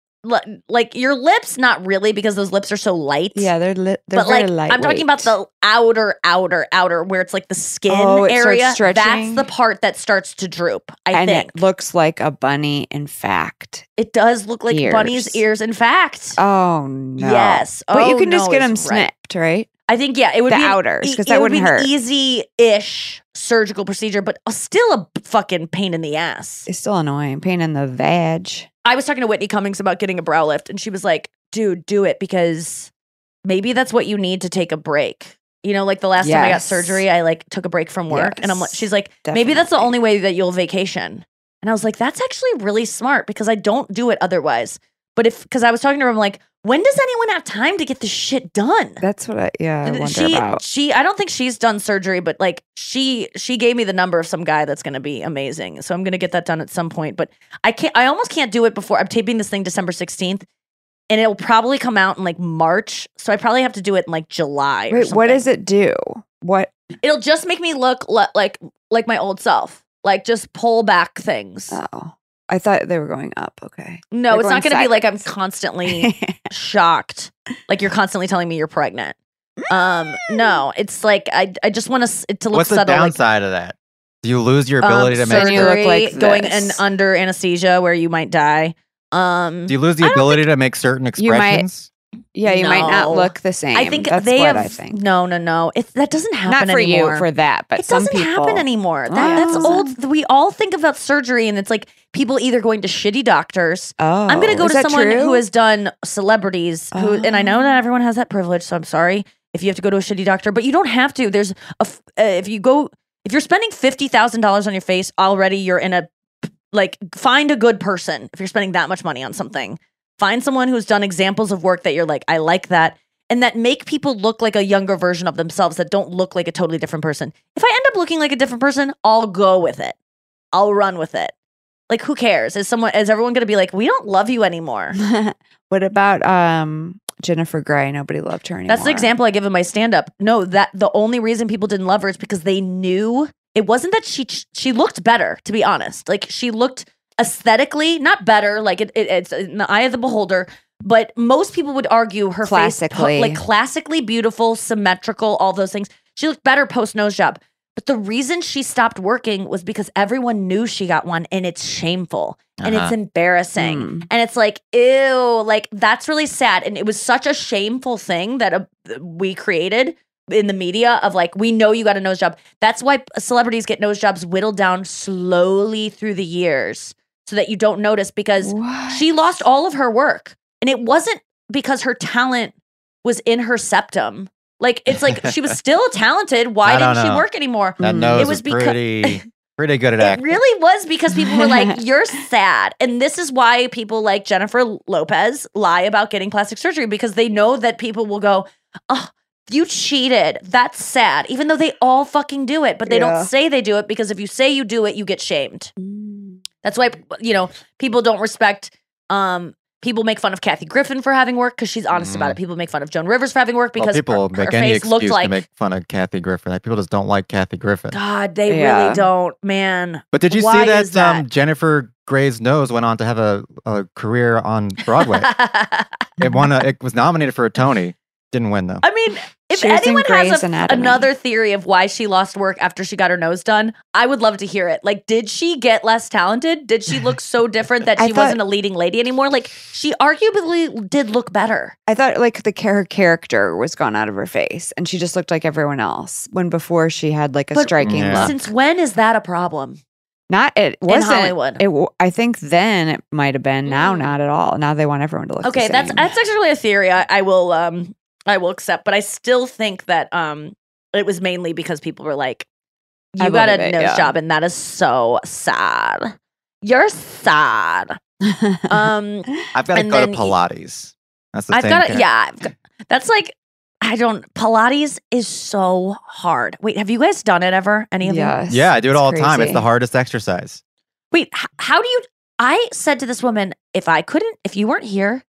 like your lips, not really because those lips are so light. yeah, they're li- they're but very like. I'm talking about the outer, outer, outer, where it's like the skin Oh, area. That's the part that starts to droop. I and think it looks like a bunny. In fact, it does look like bunny's ears. ears. In fact, oh no, yes, but you Oh, can just get them right. snipped, right? I think yeah, it would The be outers, e- 'cause that wouldn't hurt. easy-ish surgical procedure, but still a fucking pain in the ass. It's still annoying. Pain in the vag. I was talking to Whitney Cummings about getting a brow lift, and she was like, dude, do it because maybe that's what you need to take a break. You know, like the last time I got surgery, I like took a break from work, and I'm like, she's like, maybe that's the only way that you'll vacation. And I was like, that's actually really smart because I don't do it otherwise. But if, because I was talking to her, I'm like, when does anyone have time to get this shit done? That's what I yeah I wonder she, about. she, I don't think she's done surgery, but like she, she gave me the number of some guy that's going to be amazing. So I'm going to get that done at some point. But I can't, I almost can't do it before I'm taping this thing December 16th, and it'll probably come out in like March. So I probably have to do it in like July. or Wait, what does it do? What? It'll just make me look le- like like my old self, like just pull back things. Oh, I thought they were going up. Okay. no, they're it's not going going to be like I'm constantly *laughs* shocked, like you're constantly telling me you're pregnant. Um, no, it's like I I just want to it to look What's the subtle. like, downside of that? Do you lose your um, ability to make? Then you look surgery, like going in under anesthesia where you might die. Um, Do you lose the ability to make certain You might- expressions? Yeah, you might not look the same. I think that's they what have. I think. No, no, no. It that doesn't happen Not for anymore. you for that, but it doesn't people happen anymore. That, That's Oh. old. We all think about surgery, and it's like people either going to shitty doctors. Oh, I'm going to go to someone true? who has done celebrities, who, and I know Oh. not everyone has that privilege. So I'm sorry if you have to go to a shitty doctor, but you don't have to. There's a uh, if you go if you're spending fifty thousand dollars on your face already, you're in a like find a good person if you're spending that much money on something. Find someone who's done examples of work that you're like, I like that. And that make people look like a younger version of themselves that don't look like a totally different person. If I end up looking like a different person, I'll go with it. I'll run with it. Like, who cares? Is someone is everyone gonna be like, we don't love you anymore? *laughs* what about um Jennifer Grey? Nobody loved her anymore. That's the example I give in my stand up. No, that the only reason people didn't love her is because they knew it wasn't that she she looked better, to be honest. Like she looked aesthetically not better, like it, it it's in the eye of the beholder. But most people would argue her Classically. face, like classically beautiful, symmetrical, all those things. She looked better post nose job. But the reason she stopped working was because everyone knew she got one, and it's shameful and it's Uh-huh. embarrassing. Mm. And it's like, ew, like that's really sad. And it was such a shameful thing that uh, we created in the media of like, we know you got a nose job. That's why celebrities get nose jobs whittled down slowly through the years so that you don't notice because What? she lost all of her work. And it wasn't because her talent was in her septum. Like, it's like she was *laughs* still talented. Why I don't didn't she work anymore? That Mm. nose It was was becau- pretty pretty good at *laughs* It acting. really was because people were like, *laughs* "You're sad," and this is why people like Jennifer Lopez lie about getting plastic surgery because they know that people will go, "Oh, you cheated. That's sad," even though they all fucking do it, but they Yeah. don't say they do it because if you say you do it, you get shamed. That's why you know people don't respect. Um, people make fun of Kathy Griffin for having work because she's honest about Mhm. it. People make fun of Joan Rivers for having work Well, because people her, make her any face looked excuse like. to make fun of Kathy Griffin. Like, people just don't like Kathy Griffin. God, they Yeah. really don't, man. But did you Why see is that, um. Jennifer Grey's nose went on to have a, a career on Broadway? *laughs* it won. A, it was nominated for a Tony. Didn't win though. I mean, if She anyone has a, another theory of why she lost work after she got her nose done, I would love to hear it. Like, did she get less talented? Did she look so *laughs* different that she thought- wasn't a leading lady anymore? Like, she arguably did look better. I thought like the her character was gone out of her face, and she just looked like everyone else. When before she had like a But striking Yeah. look. Since when is that a problem? Not it wasn't Hollywood. It, I think then it might have been. Now, Mm. not at all. Now they want everyone to look. the Okay, that's that's actually a theory I, I will um I will accept, but I still think that um it was mainly because people were like, I "You got a believe it, nose yeah. job," and that is so sad. You're sad. Um. *laughs* I've got to go to Pilates. That's the I've thing. got Kat. to, yeah. I've got, that's like, I don't, Pilates is so hard. Wait, have you guys done it ever? Any of you? Yeah, I do it it's all the time. It's the hardest exercise. Wait, h- how do you, I said to this woman, if I couldn't, if you weren't here,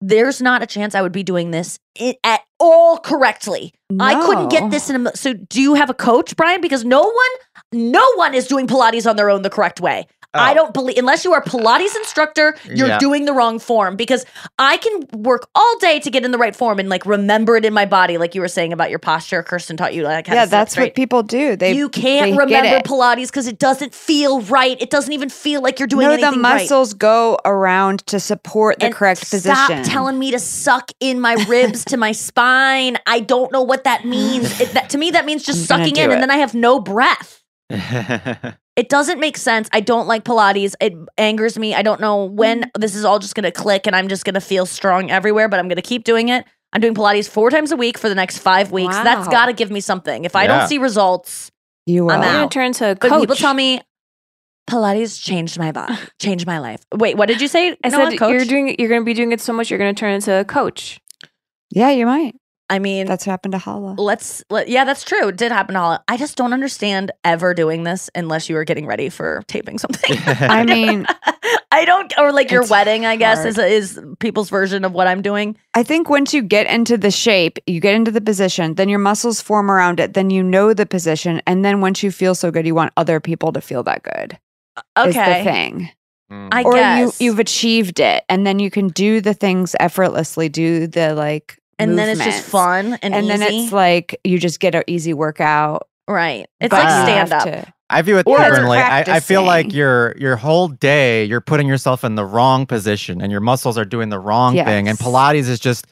there's not a chance I would be doing this at all correctly. I couldn't get this in a, so do you have a coach, Brian? Because no one, no one is doing Pilates on their own the correct way. Oh. I Oh. don't believe unless you are a Pilates instructor, you're Yeah. doing the wrong form because I can work all day to get in the right form and like remember it in my body, like you were saying about your posture. Kirsten taught you like Yeah, that's straight. what people do. They you can't they get remember it. Pilates because it doesn't feel right. It doesn't even feel like you're doing no, anything the right. muscles go around to support the And correct position. stop telling me to suck in my ribs to my spine. I don't know what that means. It, that, to me, that means just I'm sucking in, it. and then I have no breath. *laughs* It doesn't make sense. I don't like Pilates. It angers me. I don't know when Mm. this is all just going to click and I'm just going to feel strong everywhere, but I'm going to keep doing it. I'm doing Pilates four times a week for the next five weeks. That's got to give me something. If I Yeah. don't see results, you will. I'm I'm gonna out. turn to a but coach. people tell me Pilates changed my body, *laughs* changed my life. Wait, what did you say? I Noa, said coach? you're doing. You're going to be doing it so much. You're going to turn into a coach. Yeah, you might. I mean, That's what happened to Hala. let's let, yeah that's true it did happen to Hala. i just don't understand ever doing this unless you are getting ready for taping something *laughs* I mean, *laughs* i don't or like your It's wedding i guess is is people's version of what i'm doing I think once you get into the shape, you get into the position, then your muscles form around it, then you know the position, and then once you feel so good, you want other people to feel that good. Is the okay thing. Mm. i or guess you you've achieved it, and then you can do the things effortlessly, do the like and then it's just fun and, and then it's like you just get an easy workout. right. It's but like you stand up. to- I view it Or it's differently. I, I feel like your your whole day you're putting yourself in the wrong position and your muscles are doing the wrong thing. And Pilates is just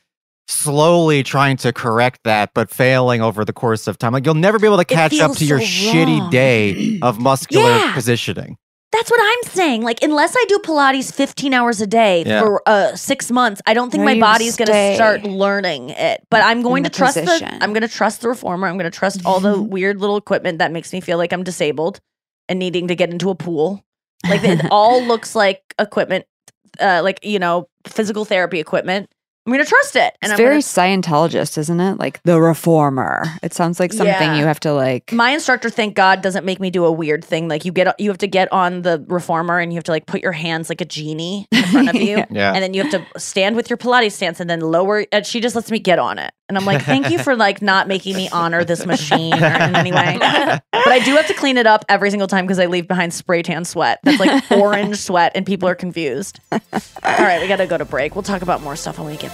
slowly trying to correct that, but failing over the course of time. Like you'll never be able to catch up feels to your so shitty day of *clears throat* muscular Yeah. positioning. That's what I'm saying. Like, unless I do Pilates 15 hours a day Yeah. for uh, six months, I don't think No, my you body's going to start learning it. But I'm going to the trust the. I'm going to trust the reformer. I'm going to trust all the *laughs* weird little equipment that makes me feel like I'm disabled and needing to get into a pool. Like it all *laughs* looks like equipment, uh, like you know, physical therapy equipment. I'm going to trust it. And It's I'm very gonna- Scientologist, isn't it? Like the reformer. It sounds like something Yeah. you have to like. my instructor, thank God, doesn't make me do a weird thing. Like you get, you have to get on the reformer and you have to like put your hands like a genie in front of *laughs* you, Yeah. and then you have to stand with your Pilates stance and then lower. And she just lets me get on it, and I'm like, thank you for like not making me honor this machine in any way. But I do have to clean it up every single time because I leave behind spray tan sweat. That's like orange sweat, and people are confused. All right, we got to go to break. We'll talk about more stuff when we get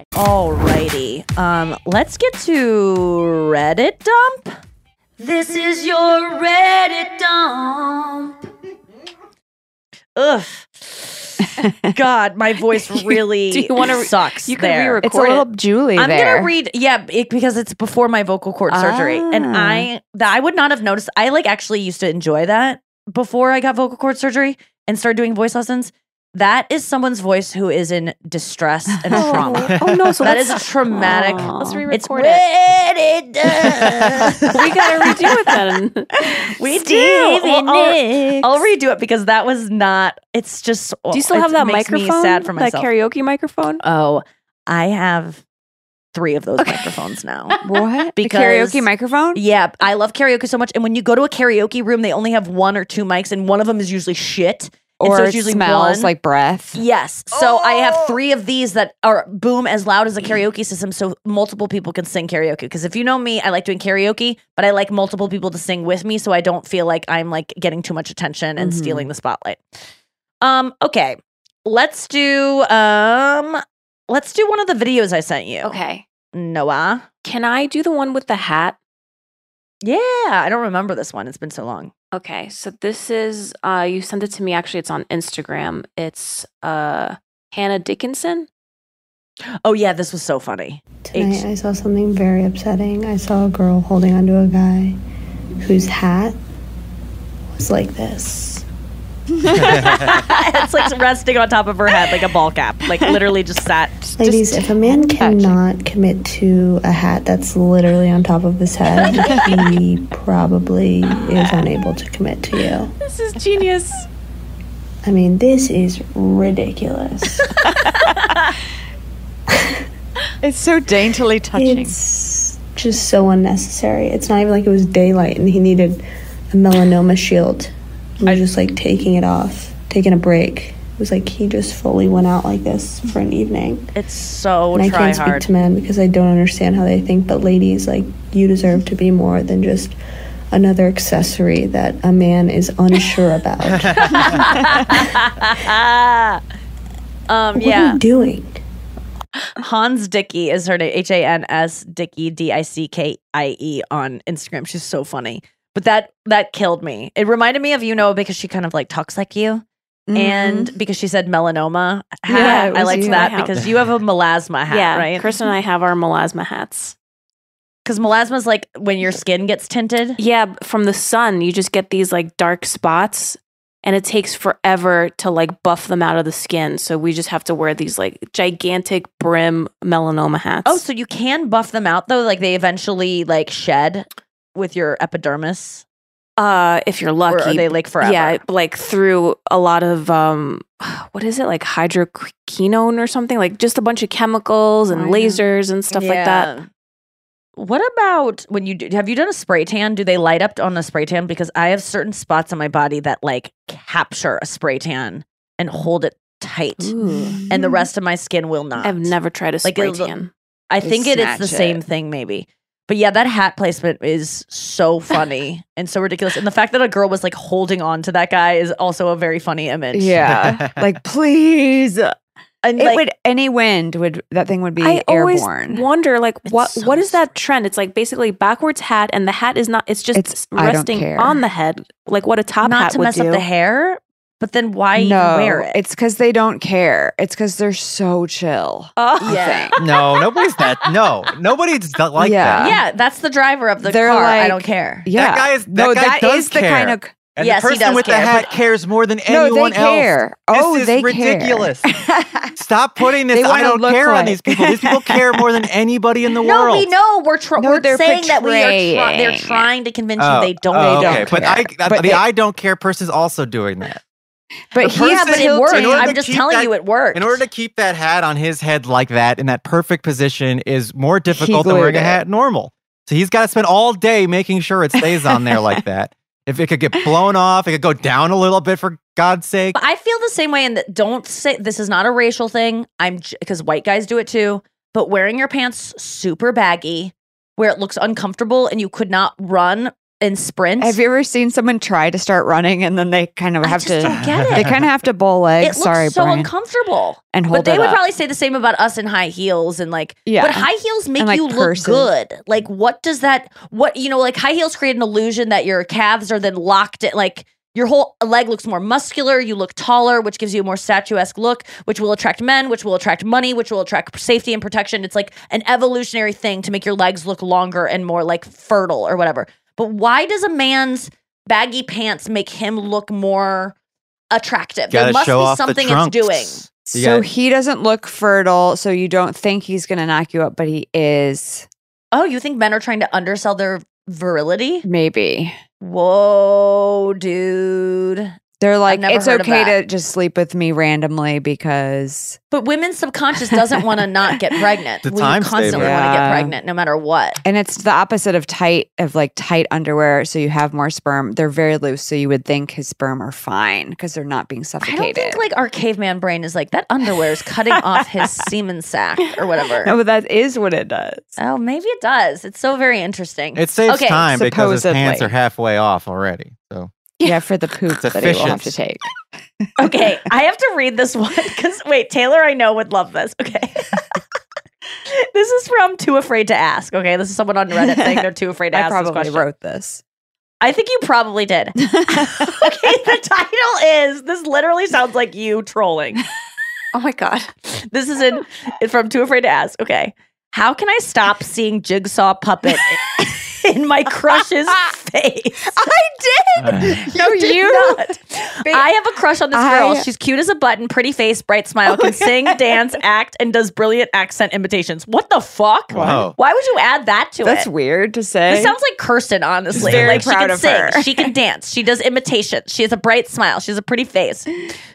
Alrighty. Um, let's get to Reddit dump. This is your Reddit dump. Ugh. *laughs* God, my voice *laughs* really Do you wanna re- sucks. you can there. re-record It's a little Julie I'm there. gonna read, yeah, it, because it's before my vocal cord surgery, and Ah. I that I would not have noticed. I like actually used to enjoy that before I got vocal cord surgery and started doing voice lessons. That is someone's voice who is in distress and oh. trauma. Oh no! So That a traumatic. Aw. Let's It's re-record it. Reddit *laughs* dump. we gotta redo it then. *laughs* we do. Stevie Well, I'll, Nicks. I'll redo it because that was not. It's just. Do you still it have that microphone? Me sad for that karaoke microphone? oh, I have three of those microphones now. *laughs* what? Because- the karaoke microphone? Yeah, I love karaoke so much. And when you go to a karaoke room, they only have one or two mics, and one of them is usually shit. And Or so it it's usually smells one. like breath. Yes. So I have three of these that are boom as loud as a karaoke system so multiple people can sing karaoke. Because if you know me, I like doing karaoke, but I like multiple people to sing with me so I don't feel like I'm like getting too much attention and Mhm. stealing the spotlight. Um, okay. Let's do um let's do one of the videos I sent you. Okay. Noa. Can I do the one with the hat? Yeah, I don't remember this one. It's been so long. Okay, so this is uh you sent it to me actually it's on Instagram. It's uh Hanna Dickinson. Oh yeah, this was so funny. Tonight H- I saw something very upsetting. I saw a girl holding onto a guy whose hat was like this. *laughs* it's like resting on top of her head like a ball cap. Like literally just sat. Ladies, if a man cannot commit to a hat that's literally on top of his head, he *laughs* probably is unable to commit to you. This is genius. I mean, this is ridiculous. *laughs* It's so daintily touching. It's just so unnecessary. It's not even like it was daylight and he needed a melanoma shield. I was just like taking it off, taking a break. It was like he just fully went out like this for an evening. It's so and I can't speak hard. to men because I don't understand how they think, but ladies, like, you deserve to be more than just another accessory that a man is unsure about. *laughs* *laughs* um, What yeah. are you doing? Hans Dickey is her name. H A N S Dickey D I C K I E on Instagram. She's so funny. But that that killed me. It reminded me of you know because she kind of like talks like you. And mm-hmm. because she said melanoma hat, Yeah, I liked that because you have a melasma hat, yeah, right? Chris and I have our melasma hats. Because melasma is like when your skin gets tinted. Yeah, from the sun, you just get these like dark spots, and it takes forever to like buff them out of the skin. So we just have to wear these like gigantic brim melanoma hats. Oh, so you can buff them out though? Like they eventually like shed with your epidermis? uh, if you're lucky, Or are they like forever? Yeah, like through a lot of um, *sighs* what is it like hydroquinone or something? Like just a bunch of chemicals and lasers and stuff like that. What about when you do, have you done a spray tan? Do they light up on a spray tan? Because I have certain spots on my body that like capture a spray tan and hold it tight, and the rest of my skin will not. I've never tried a spray it'll- tan. I think it, it's the snatch same thing, maybe. But yeah, that hat placement is so funny *laughs* and so ridiculous. And the fact that a girl was like holding on to that guy is also a very funny image. Yeah. *laughs* like, please. And it like- would any wind would that thing would be I always airborne. wonder, like, what what is that trend? It's like basically backwards hat, and the hat is not. It's just It's- resting on the head, like what a top not hat to would mess do. up the hair, but then why even no, wear it? it's because they don't care. It's because they're so chill. Oh, yeah. *laughs* no, nobody's that. No, nobody's that like Yeah. that. Yeah, that's the driver of the They're car. I don't care. Yeah, That guy is- that no, guy that does is the care. kind of And Yes, the he person does with care, the hat cares more than No, anyone they care. else. Oh, this is they care. ridiculous. *laughs* Stop putting this They I don't look care on these people. These people *laughs* care more than anybody in the No, world. No, we know we're tr- No, we're they're saying that we are try- they're trying to convince Oh, you they don't. oh, they okay. don't But care. I, But the they- I don't care person is also doing that. But The he yeah, but it worked. I'm just telling that- you, it worked. In order to keep that hat on his head like that in that perfect position is more difficult than wearing a hat normal. So he's got to spend all day making sure it stays on there like that. *laughs* If it could get blown off, it could go down a little bit for God's sake. But I feel the same way. And don't say this is not a racial thing. I'm because white guys do it too. But wearing your pants super baggy, where it looks uncomfortable and you could not run and sprint. Have you ever seen someone try to start running and then they kind of I have just to? don't get it. They kind of have to bow it legs. looks Sorry, so Brian. uncomfortable. And hold but they it would up. probably say the same about us in high heels and like Yeah. but high heels make And, like, you look good like what does that what you know like high heels create an illusion that your calves are then locked in like your whole leg looks more muscular you look taller which gives you a more statuesque look which will attract men which will attract money which will attract safety and protection it's like an evolutionary thing to make your legs look longer and more like fertile or whatever but why does a man's baggy pants make him look more attractive there Gotta must show be off the something it's trunks. doing You so got- he doesn't look fertile, so you don't think he's going to knock you up, but he is. Oh, you think men are trying to undersell their virility? Maybe. Whoa, dude. They're like, it's okay to just sleep with me randomly because But women's subconscious doesn't want to not get pregnant. The we time constantly want to get pregnant no matter what. and it's the opposite of tight of like tight underwear so you have more sperm. They're very loose so you would think his sperm are fine because they're not being suffocated. I suffocated. don't think like our caveman brain is like that underwear is cutting off his *laughs* semen sac or whatever. no, but that is what it does. Oh, maybe it does. It's so very interesting. It saves Okay, time because his pants are halfway off already. So Yeah, for the poop It's that he will have to take. *laughs* Okay, I have to read this one because wait, Taylor, I know would love this. Okay. *laughs* this is from Too Afraid to Ask. Okay, this is someone on Reddit saying they're too afraid to *laughs* I ask this probably question. wrote this. I think you probably did. okay, the title is this literally sounds like you trolling. Oh my god. This is in from Too Afraid to Ask. Okay. How can I stop seeing jigsaw puppet in my crush's face. *laughs* I did. no, did you. not. I have a crush on this girl. She's cute as a button, pretty face, bright smile, can sing, dance, *laughs* act, and does brilliant accent imitations. What the fuck? Wow. Why would you add that to That's it? That's weird to say. This sounds like Kirsten, honestly. Very like she can of sing, her. she can dance, she does imitations, she has a bright smile, she has a pretty face,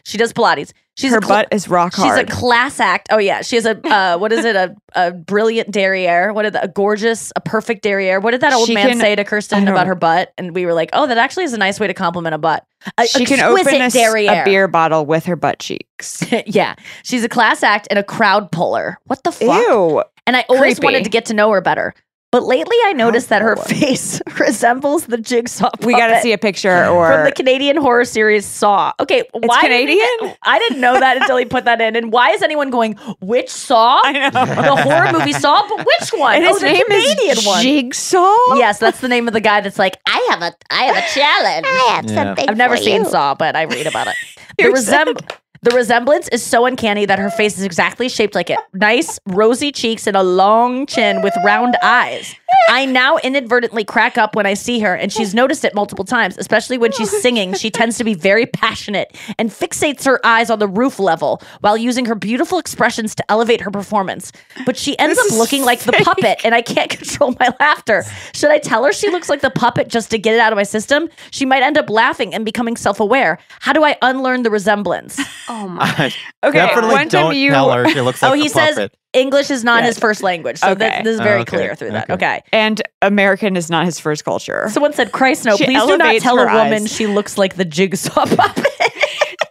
she does Pilates. She's her cl- butt is rock hard. She's a class act. Oh yeah, she has a uh, *laughs* what is it? A a brilliant derriere. What did the, a gorgeous, a perfect derriere? What did that old She man can- say to Kirsten about her butt? And we were like, oh, that actually is a nice way to compliment a butt. A, she can open a, derriere. a beer bottle with her butt cheeks. *laughs* yeah, she's a class act and a crowd puller. What the fuck? Ew. And I always Creepy. wanted to get to know her better. But lately, I noticed that her puller. face *laughs* resembles the jigsaw. We got to see a picture or from the Canadian horror series Saw. Okay, why did he- Canadian? I didn't know that until he put that in. And why is anyone going which Saw? I know. The horror movie Saw, but which one? and oh, his the name Canadian is one. Jigsaw. Yes, that's the name of the guy that's like, I have a, I have a challenge. I have Yeah. something I've never for seen you. Saw, but I read about it. *laughs* the, You're resemb- the resemblance is so uncanny that her face is exactly shaped like it. Nice, rosy cheeks and a long chin with round eyes. I now inadvertently crack up when I see her, and she's noticed it multiple times, especially when she's singing. She tends to be very passionate and fixates her eyes on the roof level while using her beautiful expressions to elevate her performance. But she ends This up is looking like the puppet, and I can't *laughs* control my laughter. Should I tell her she looks like the puppet just to get it out of my system? She might end up laughing and becoming self aware. How do I unlearn the resemblance? Oh my. *laughs* I Okay, definitely don't you- tell her she looks oh, like oh, he the says puppet. English is not Yeah. his first language. So Okay. that, this is very oh, Okay, clear through that. okay. Okay. And American is not his first culture. Someone said, Christ, no, She please do not tell a woman eyes. she looks like the jigsaw *laughs* puppet.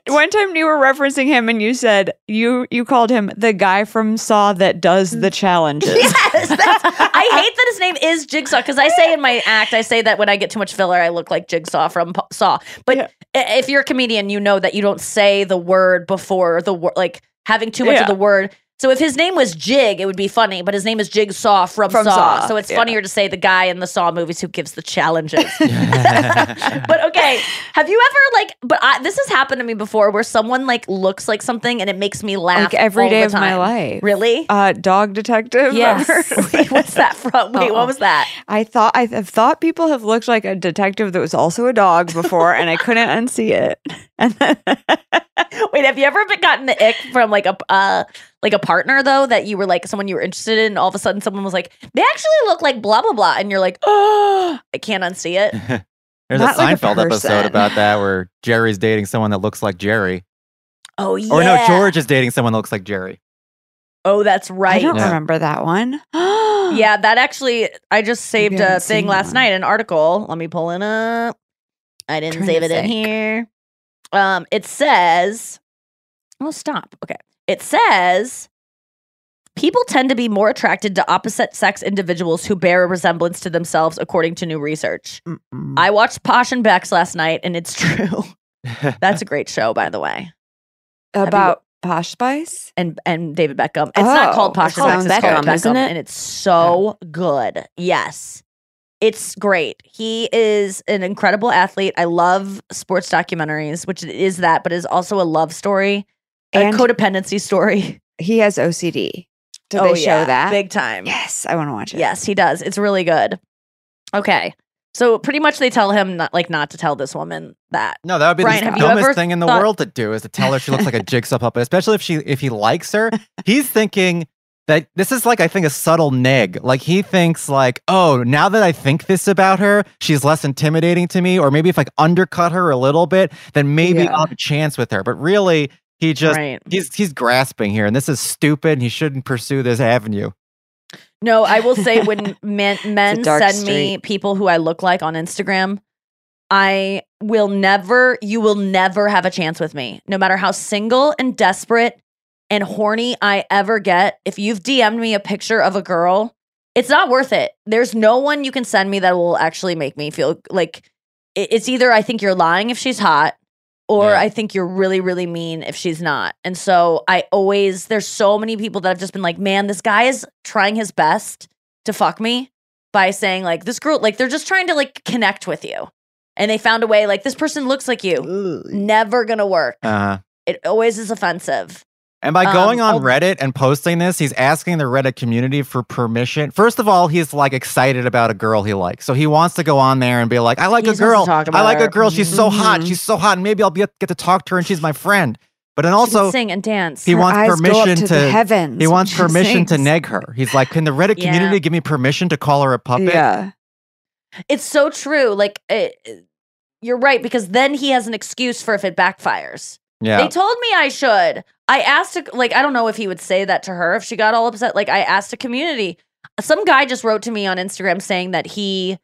One time you were referencing him and you said you you called him the guy from Saw that does the challenges. *laughs* yes. I hate that his name is Jigsaw because I say in my act, I say that when I get too much filler, I look like Jigsaw from P- Saw. But Yeah. if you're a comedian, you know that you don't say the word before the word, like having too much Yeah. of the word. So if his name was Jig, it would be funny, but his name is Jigsaw from, From Saw. Saw, So it's yeah. funnier to say the guy in the Saw movies who gives the challenges. *laughs* *laughs* but okay, have you ever like? But I, this has happened to me before, where someone like looks like something and it makes me laugh like every all day the of my life. Really? Uh, dog detective. Yes. *laughs* Wait, what's that from? Wait, Uh-uh. what was that? I thought I have thought people have looked like a detective that was also a dog before, and I couldn't unsee it. And then, Wait, have you ever been gotten the ick from like a uh like a partner though that you were like someone you were interested in and all of a sudden someone was like, they actually look like blah blah blah and you're like, oh I can't unsee it. *laughs* There's Not a like a Seinfeld episode about that where Jerry's dating someone that looks like Jerry. Oh yeah. Or no, George is dating someone that looks like Jerry. Oh, that's right. I don't Yeah. remember that one. *gasps* Yeah, that actually I just saved Maybe I a thing last one. night, an article. Let me pull it up. I didn't Trying save to it in here. Um, it says, oh stop. Okay. It says people tend to be more attracted to opposite sex individuals who bear a resemblance to themselves, according to new research. Mm-mm. I watched Posh and Becks last night, and it's *laughs* true. *laughs* That's a great show, by the way. about Posh Spice. and and David Beckham. It's not Oh, called Posh it and Sex, it's called Beckham, Beckham, isn't it? and it's so good. Yes, it's great. He is an incredible athlete. I love sports documentaries, which is that, but is also a love story, a codependency story. He has OCD. Did oh they show yeah, that? big time? Yes, I want to watch it. Yes, he does. It's really good. Okay, so pretty much they tell him not like not to tell this woman that. No, that would be Brian, the dumbest thing in the thought- world to do is to tell her she looks like a *laughs* jigsaw puppet, especially if she if he likes her. *laughs* He's thinking that this is like I think a subtle neg. Like he thinks like, oh, now that I think this about her, she's less intimidating to me, or maybe if I undercut her a little bit, then maybe Yeah. I'll have a chance with her. But really, he just right. he's he's grasping here, and this is stupid. And he shouldn't pursue this avenue. No, I will say when *laughs* men men dark send me people who I look like on Instagram, I will never, you will never have a chance with me. No matter how single and desperate and horny I ever get, if you've DM'd me a picture of a girl, it's not worth it. There's no one you can send me that will actually make me feel like it's either I think you're lying if she's hot, or Yeah. I think you're really, really mean if she's not. And so I always, there's so many people that have just been like, man, this guy is trying his best to fuck me by saying, like, this girl, like, they're just trying to like connect with you. And they found a way, like, this person looks like you. Never gonna work. Uh, It always is offensive. And by Um, going on oh- Reddit and posting this, he's asking the Reddit community for permission. First of all, he's like excited about a girl he likes. So he wants to go on there and be like, I like a girl. I like her." a girl. She's so hot. She's so hot. And maybe I'll be, get to talk to her and she's my friend. But then also, sing and dance. he Her wants eyes go up permission to to, heavens he wants permission to neg her. He's like, can the Reddit Yeah. community give me permission to call her a puppet? Yeah. It's so true. Like it, you're right because then he has an excuse for if it backfires. Yeah. They told me I should. I asked, a, like, I don't know if he would say that to her if she got all upset. Like, I asked a community. Some guy just wrote to me on Instagram saying that he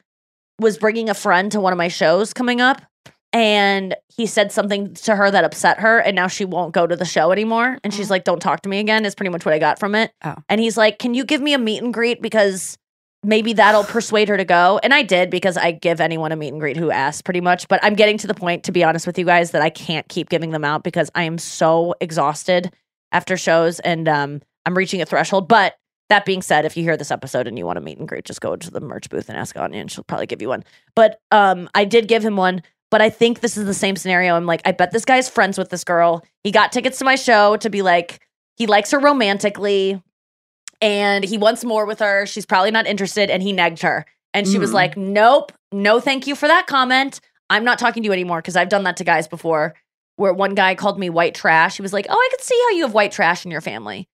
was bringing a friend to one of my shows coming up, and he said something to her that upset her, and now she won't go to the show anymore. And she's oh. like, "Don't talk to me again." Is pretty much what I got from it. Oh. And he's like, "Can you give me a meet and greet because?" Maybe that'll persuade her to go. And I did because I give anyone a meet and greet who asks pretty much. But I'm getting to the point, to be honest with you guys, that I can't keep giving them out because I am so exhausted after shows and um, I'm reaching a threshold. But that being said, if you hear this episode and you want a meet and greet, just go to the merch booth and ask Anya and she'll probably give you one. But um, I did give him one. But I think this is the same scenario. I'm like, I bet this guy's friends with this girl. He got tickets to my show to be like, he likes her romantically and he wants more with her. She's probably not interested, and he negged her. And she was Mm. like, Nope, no, thank you for that comment. I'm not talking to you anymore because I've done that to guys before. Where one guy called me white trash. He was like, Oh, I could see how you have white trash in your family.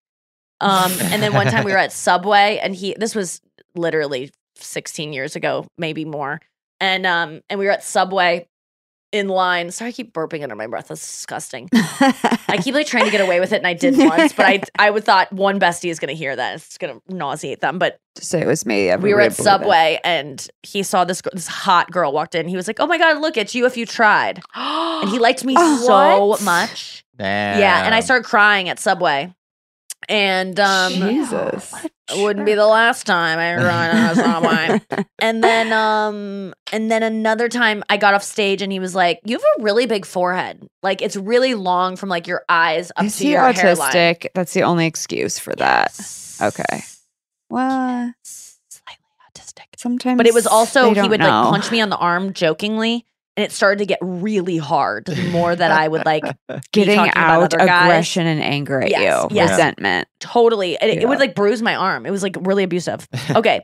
Um, and then one time we were at *laughs* Subway, and he this was literally 16 years ago, maybe more. And um, and we were at Subway in line. Sorry, I keep burping under my breath. That's disgusting. *laughs* I keep like trying to get away with it, and I did *laughs* once, but I I would thought one bestie is going to hear that. It's going to nauseate them. But Just say it was me. we were everybody at believe it. Subway, and he saw this this hot girl walked in. He was like, "Oh my god, look at you if you tried," and he liked me Oh, *gasps* so what? much. Yeah, and I started crying at Subway, and um, Jesus. it wouldn't be the last time I cried at Subway. and then um and then another time I got off stage and he was like, "You have a really big forehead. Like it's really long from like your eyes up Is to he your hairline." That's the only excuse for that. Yes. Okay. Well, Slightly autistic. sometimes. But it was also he would know. like punch me on the arm jokingly, and it started to get really hard. The more that I would like *laughs* be getting out other guys. aggression and anger at Yes, you, yes. resentment. totally, and it, it would like bruise my arm. It was like really abusive. *laughs* Okay,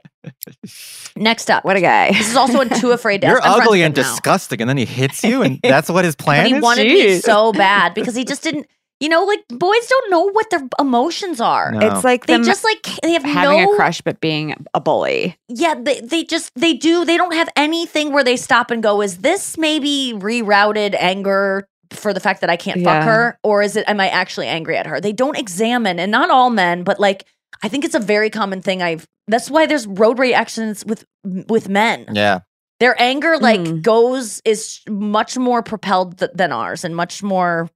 next up. What a guy! This is also in Too *laughs* Afraid to You're I'm ugly and now. disgusting, and then he hits you, and that's what his But plan he is. wanted me Jeez. so bad because he just didn't. You know, like boys don't know what their emotions are. No. It's like They just like they have having no a crush but being a bully. Yeah, they they just they do. They don't have anything where they stop and go. Is this maybe rerouted anger for the fact that I can't Yeah. fuck her, or is it am I actually angry at her? They don't examine, and not all men, but like I think it's a very common thing. I've that's why there's road rage accidents with with men. Yeah. Their anger like Mm. goes is much more propelled th- than ours and much more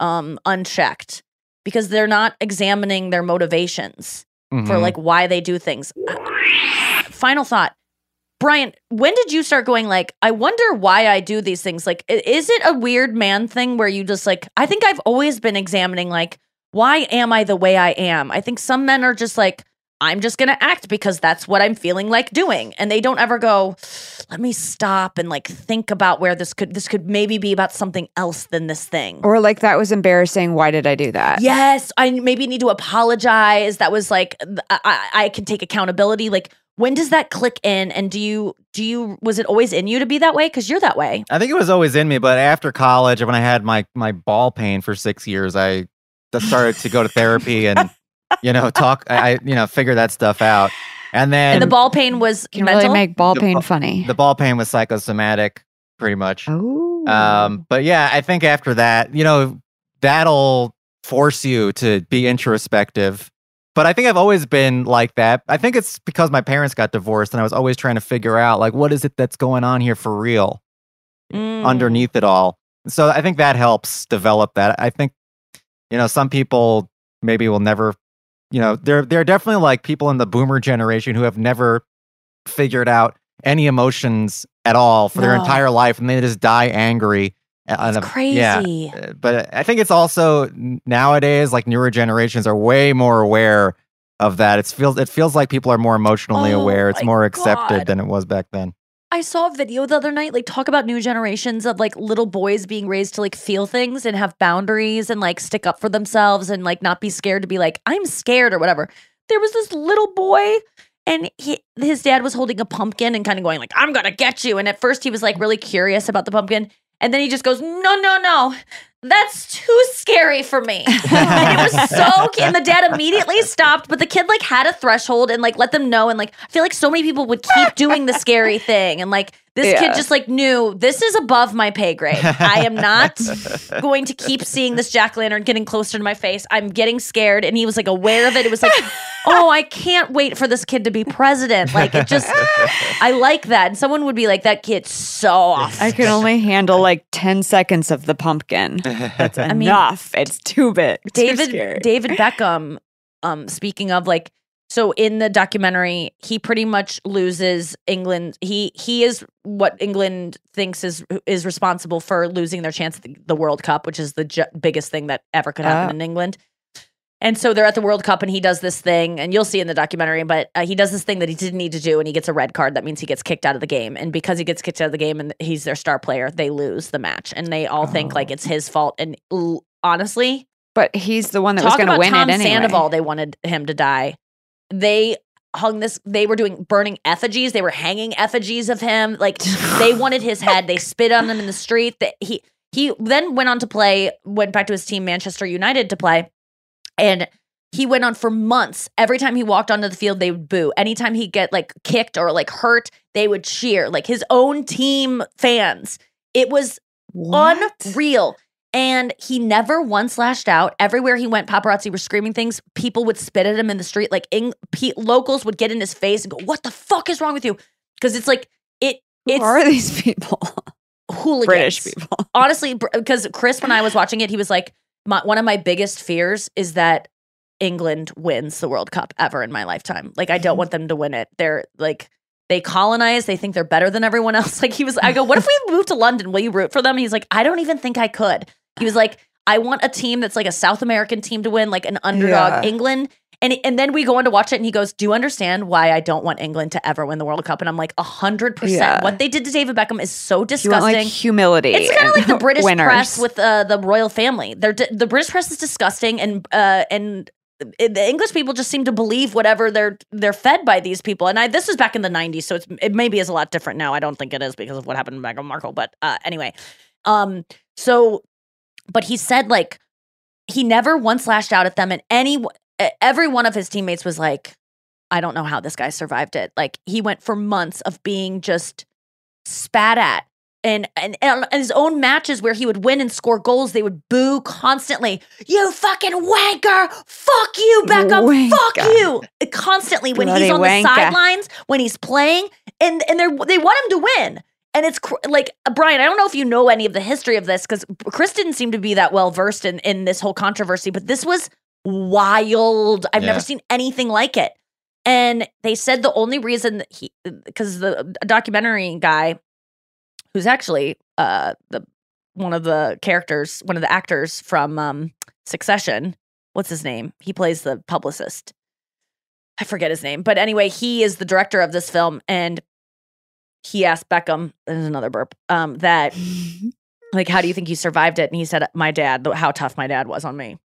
um unchecked because they're not examining their motivations for Mhm. like why they do things. Final thought. Brian, when did you start going like, I wonder why I do these things? Like, is it a weird man thing where you just like, I think I've always been examining like, why am I the way I am? I think some men are just like, I'm just going to act because that's what I'm feeling like doing. And they don't ever go, let me stop and like think about where this could, this could maybe be about something else than this thing. Or like that was embarrassing. Why did I do that? Yes, I maybe need to apologize. That was like I, I I can take accountability. Like when does that click in? And do you do you was it always in you to be that way? Because you're that way. I think it was always in me, but after college, when I had my my ball pain for six years, I just started to go to therapy and *laughs* you know talk. I I, you know figure that stuff out, and then And, the ball pain was Can mental. really make ball The pain bu- funny. the ball pain was psychosomatic, pretty much. oh. Um, but yeah, I think after that, you know, that'll force you to be introspective. But I think I've always been like that. I think it's because my parents got divorced and I was always trying to figure out like what is it that's going on here for real Mm. underneath it all. So I think that helps develop that. I think you know, some people maybe will never you know, there there are definitely like people in the boomer generation who have never figured out any emotions at all for their entire life and they just die angry. And, uh, crazy. Yeah. Uh, But I think it's also nowadays like newer generations are way more aware of that. It feels it feels like people are more emotionally Oh aware. It's more accepted God. than it was back then. I saw a video the other night, like talk about new generations of like little boys being raised to like feel things and have boundaries and like stick up for themselves and like not be scared to be like, I'm scared or whatever. There was this little boy and he, his dad was holding a pumpkin and kind of going like, I'm gonna get you. And at first he was like really curious about the pumpkin. And then he just goes, No, no, no. That's too scary for me. and it was so *laughs* cute. And the dad immediately stopped, but the kid like had a threshold and like let them know. And like, I feel like so many people would keep doing the scary thing. And like, this Yeah. kid just like knew this is above my pay grade. I am not *laughs* going to keep seeing this jack lantern getting closer to my face. I'm getting scared. And he was like aware of it. It was like, oh, I can't wait for this kid to be president. Like, it just, I like that. And someone would be like, that kid's so off. I can only handle like 10 seconds of the pumpkin. That's *laughs* mean, enough. it's too big. Too David scary. David Beckham. Um, speaking of like, so in the documentary, he pretty much loses England. He he is what England thinks is is responsible for losing their chance at the, the World Cup, which is the ju- biggest thing that ever could happen Oh. in England. And so they're at the World Cup, and he does this thing, and you'll see in the documentary. But uh, he does this thing that he didn't need to do, and he gets a red card. That means he gets kicked out of the game. And because he gets kicked out of the game, and he's their star player, they lose the match, and they all think like it's his fault. And l- honestly, But he's the one that was going to win Tom it anyway. Sandoval. They wanted him to die. They hung this. They were doing burning effigies. They were hanging effigies of him. Like they *laughs* wanted his head. They spit on him in the street. That he he then went on to play. Went back to his team, Manchester United, to play, and he went on for months. Every time he walked onto the field, they would boo. Anytime he'd get like kicked or like hurt, they would cheer. Like his own team fans. It was What? unreal. And he never once lashed out. Everywhere he went, paparazzi were screaming things. People would spit at him in the street. Like in, pe- locals would get in his face and go, "What the fuck is wrong with you?" Because it's like it. Who It's are these people? *laughs* hooligans. British people. Honestly, because Chris, when I was watching it, he was like, my, "One of my biggest fears is that England wins the World Cup ever in my lifetime. Like, I don't mm-hmm. want them to win it. They're like." They colonize. They think they're better than everyone else. *laughs* Like he was, I go, what if we *laughs* moved to London? Will you root for them? He's like, I don't even think I could. He was like, I want a team that's like a South American team to win, like an underdog Yeah. England. And and then we go on to watch it, and he goes, "Do you understand why I don't want England to ever win the World Cup?" And I'm like, hundred percent. What they did to David Beckham is so disgusting. like humility. It's kind of like the British winners. press with uh, the royal family. They're di- the British press is disgusting, and uh, and the English people just seem to believe whatever they're they're fed by these people. And I this is back in the '90s, so it's it maybe is a lot different now. I don't think it is because of what happened to Meghan Markle. But uh, anyway, um, so but he said like he never once lashed out at them, and any every one of his teammates was like, I don't know how this guy survived it. Like he went for months of being just spat at. And, and and his own matches where he would win and score goals, they would boo constantly. You fucking wanker! Fuck you, Beckham! Fuck you! Constantly when Bloody he's on wanker. the sidelines, when he's playing, and and they they want him to win. And it's cr- like uh, Brian. I don't know if you know any of the history of this because Chris didn't seem to be that well versed in in this whole controversy. But this was wild. I've Yeah. never seen anything like it. And they said the only reason that he, because the documentary guy, who's actually uh the one of the characters, one of the actors from um Succession, what's his name? He plays the publicist. I forget his name, but anyway, he is the director of this film, and he asked Beckham, there's another burp, um, that *laughs* like, how do you think you survived it? And he said, my dad, how tough my dad was on me.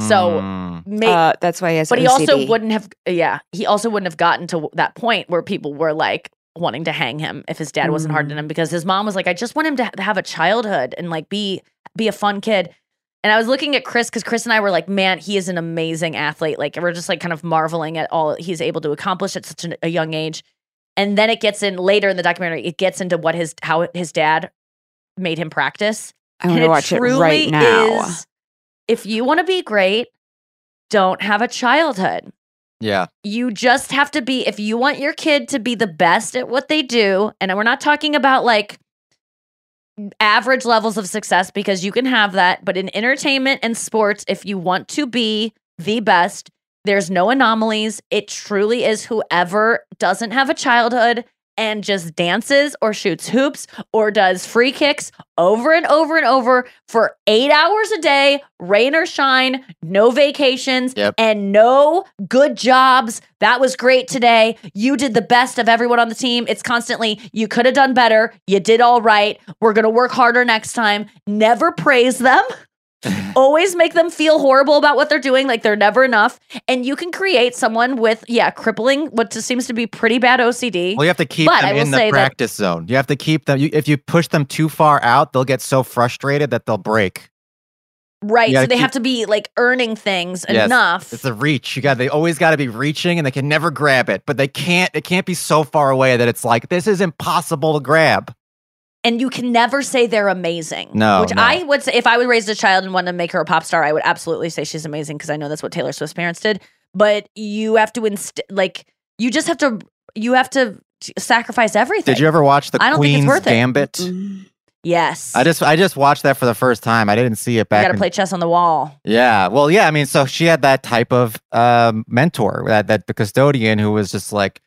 So, Mm. may- Uh, that's why he has but he also wouldn't have, yeah, he also wouldn't have gotten to that point where people were like wanting to hang him if his dad wasn't hard on him because his mom was like, I just want him to have a childhood and like be be a fun kid. And I was looking at Chris because Chris and I were like, man, he is an amazing athlete. Like we're just like kind of marveling at all he's able to accomplish at such an, a young age. And then it gets in later in the documentary, it gets into what his how his dad made him practice. I want And to watch it right now. is, if you want to be great, don't have a childhood. Yeah. You just have to be, if you want your kid to be the best at what they do, and we're not talking about like average levels of success because you can have that, but in entertainment and sports, if you want to be the best, there's no anomalies. It truly is whoever doesn't have a childhood and just dances or shoots hoops or does free kicks over and over and over for eight hours a day, rain or shine, no vacations, Yep. and no good jobs. That was great today. You did the best of everyone on the team. It's constantly, you could have done better. You did all right. We're going to work harder next time. Never praise them. *laughs* *laughs* Always make them feel horrible about what they're doing, like they're never enough. And you can create someone with, yeah, crippling, what just seems to be pretty bad OCD. Well, you have to keep But them in the that- practice zone. You have to keep them. You, if you push them too far out, they'll get so frustrated that they'll break. right. So they keep- have to be like earning things Yes, enough. It's the reach. You got. They always got to be reaching, and they can never grab it. But they can't. It can't be so far away that it's like this is impossible to grab. And you can never say they're amazing. No, which no. I would say if I would raise a child and wanted to make her a pop star, I would absolutely say she's amazing because I know that's what Taylor Swift's parents did. But you have to inst- like you just have to you have to sacrifice everything. Did you ever watch the I don't think it's Queen's worth it. Gambit? Yes, I just I just watched that for the first time. I didn't see it you back. got to play chess on the wall. Yeah. Well, yeah. I mean, so she had that type of um, mentor, that that the custodian who was just like,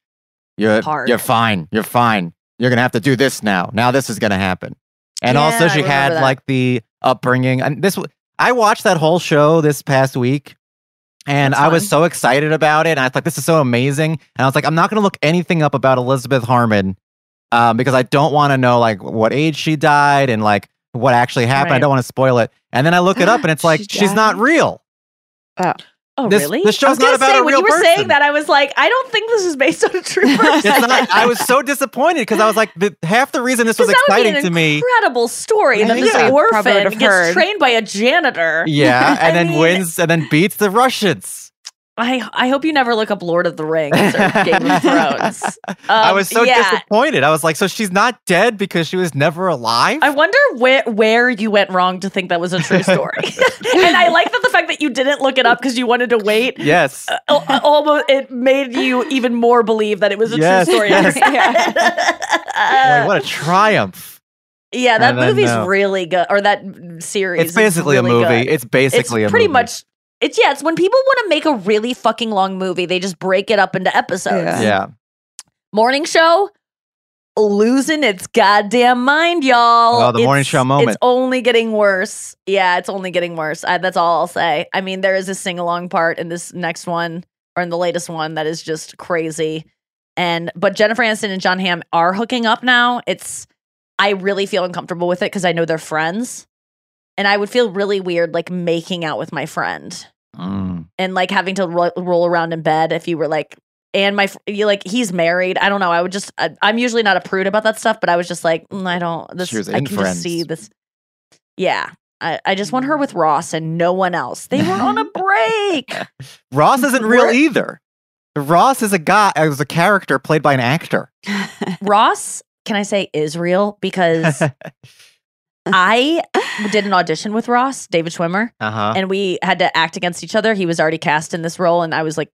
"You're Hard. you're fine. You're fine. You're gonna have to do this now. Now this is gonna happen." And Yeah, also, she had that. like the upbringing, and this. I watched that whole show this past week. And That's I was so excited about it. And I thought, this is so amazing. And I was like, I'm not going to look anything up about Elizabeth Harmon um, because I don't want to know like what age she died and like what actually happened. I don't want to spoil it. And then I look it up and it's *gasps* like, She she's not real. Oh, Oh, this- really? this I show's was not gonna about say, a when real you were person. saying that, I was like, I don't think this is based on a true *laughs* person. It's not, I was so disappointed because I was like, the, half the reason this was Because that would be exciting an to me. incredible story I that think this we orphan gets heard. trained by a janitor. Yeah, *laughs* and then mean- wins and then beats the Russians. I I hope you never look up Lord of the Rings or *laughs* Game of Thrones. I Um, was so yeah. disappointed. I was like, so she's not dead because she was never alive? I wonder where where you went wrong to think that was a true story. *laughs* and I like that the fact that you didn't look it up because you wanted to wait. yes. al- Almost, it made you even more believe that it was a Yes, true story. yes. *laughs* yeah, Like, what a triumph. yeah, that then, movie's uh, really good, or that series. It's basically is a movie. good. It's basically it's pretty movie. much. It's yeah. It's when people want to make a really fucking long movie, they just break it up into episodes. Yeah. Yeah. Morning show losing its goddamn mind, y'all. Oh, the morning show moment. It's only getting worse. Yeah, it's only getting worse. I, that's all I'll say. I mean, there is a sing along part in this next one or in the latest one that is just crazy. And but Jennifer Aniston and Jon Hamm are hooking up now. It's I really feel uncomfortable with it because I know they're friends. And I would feel really weird like making out with my friend Mm. and like having to ro- roll around in bed if you were like and my you like he's married i don't know i would just I, i'm usually not a prude about that stuff but i was just like mm, i don't this She was i can Friends. just see this yeah I, I just want her with ross and no one else they were on a *laughs* break Ross isn't real We're- either. Ross is a guy, is a character played by an actor. ross can i say is real because *laughs* i did an audition with ross david schwimmer Uh huh. and we had to act against each other. He was already cast in this role, and I was like,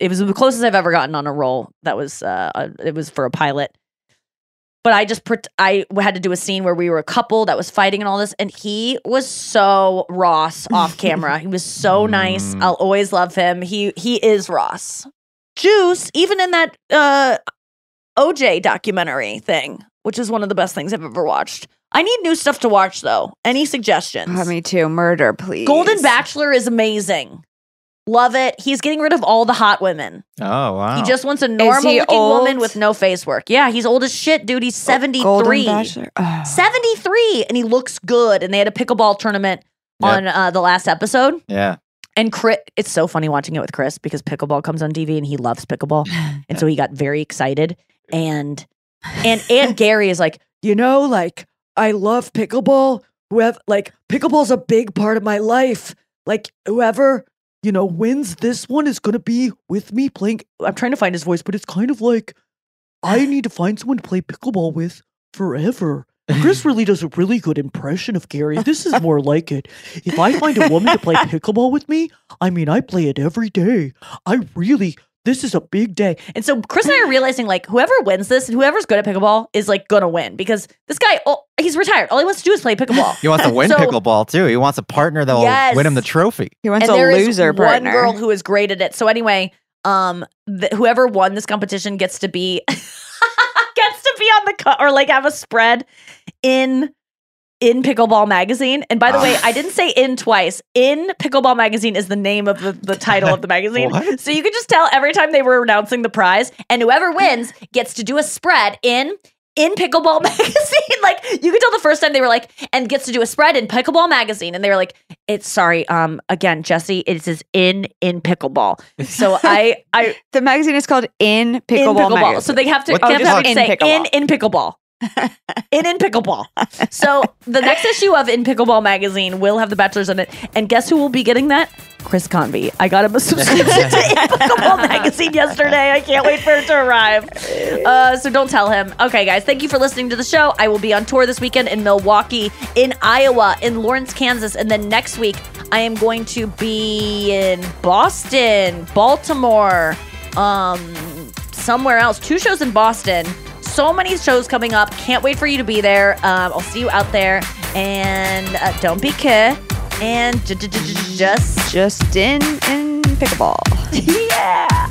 it was the closest I've ever gotten on a role. That was, uh, it was for a pilot. But I just, pret- I had to do a scene where we were a couple that was fighting and all this, and he was so Ross *laughs* off camera. he was so nice. Mm. I'll always love him. He he is Ross. Juice, even in that uh, OJ documentary thing, which is one of the best things I've ever watched. I need new stuff to watch though. Any suggestions? Oh, me too. Murder, please. Golden Bachelor is amazing. Love it. He's getting rid of all the hot women. Oh, wow. He just wants a normal he looking woman with no face work. Yeah, he's old as shit, dude. He's 73. Golden Oh. 73 and he looks good and they had a pickleball tournament Yep. on uh, the last episode yeah. and Chris it's so funny watching it with Chris because pickleball comes on TV and he loves pickleball *sighs* and so he got very excited and and and Gary is like you know, like I love pickleball. Whoever, like pickleball's a big part of my life. Like whoever you know wins this one is gonna be with me playing. I'm trying to find his voice, but it's kind of like I *sighs* need to find someone to play pickleball with forever. Chris *laughs* really does a really good impression of Gary. This is more *laughs* like it. If I find a woman to play pickleball with me, I mean, I play it every day. I really, this is a big day. And so Chris and I are realizing like whoever wins this and whoever's good at pickleball is like gonna win because this guy, oh, he's retired. All he wants to do is play pickleball. He wants to win So- pickleball too. He wants a partner that will Yes. win him the trophy. He wants and a there is loser partner. one girl who is great at it. So anyway, um, th- whoever won this competition gets to be *laughs* gets to be on the co- or like have a spread in in Pickleball Magazine. And by the way, I didn't say in twice. In Pickleball Magazine is the name of the, the title of the magazine. *laughs* So you could just tell every time they were announcing the prize, and whoever wins gets to do a spread in in Pickleball *laughs* Magazine. like you could tell the first time they were like, and gets to do a spread in Pickleball Magazine. And they were like, it's sorry, um, again, Jesse, it is in in pickleball. So *laughs* I I The magazine is called In in Pickleball. pickleball. So they have to, What they have to, have to say pickleball. in in pickleball. In in pickleball. *laughs* So the next issue of In Pickleball magazine will have the bachelors in it, and guess who will be getting that? Chris Convy. I got him a *laughs* subscription to In Pickleball magazine yesterday. I can't wait for it to arrive. Uh, so don't tell him. Okay, guys, thank you for listening to the show. I will be on tour this weekend in Milwaukee, in Iowa, in Lawrence, Kansas, and then next week I am going to be in Boston, Baltimore, um, somewhere else. Two shows in Boston. So many shows coming up. Can't wait for you to be there. Um, I'll see you out there. And uh, don't be care. And j- j- j- just, just in in pickleball. *laughs* yeah.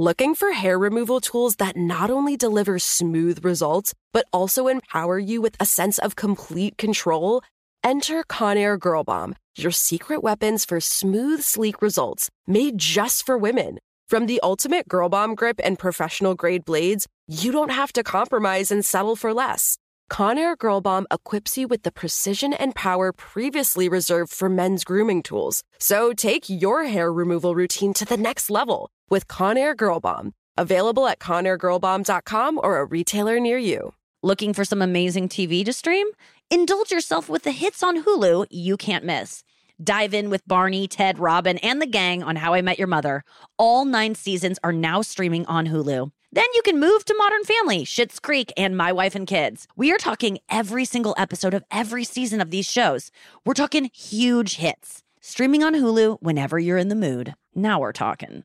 Looking for hair removal tools that not only deliver smooth results, but also empower you with a sense of complete control? Enter Conair Girl Bomb, your secret weapons for smooth, sleek results made just for women. From the ultimate Girl Bomb grip and professional grade blades, you don't have to compromise and settle for less. Conair Girl Bomb equips you with the precision and power previously reserved for men's grooming tools. So take your hair removal routine to the next level with Conair Girl Bomb. Available at ConairGirlBomb.com or a retailer near you. Looking for some amazing TV to stream? Indulge yourself with the hits on Hulu you can't miss. Dive in with Barney, Ted, Robin, and the gang on How I Met Your Mother. All nine seasons are now streaming on Hulu. Then you can move to Modern Family, Schitt's Creek, and My Wife and Kids. We are talking every single episode of every season of these shows. We're talking huge hits. Streaming on Hulu whenever you're in the mood. Now we're talking.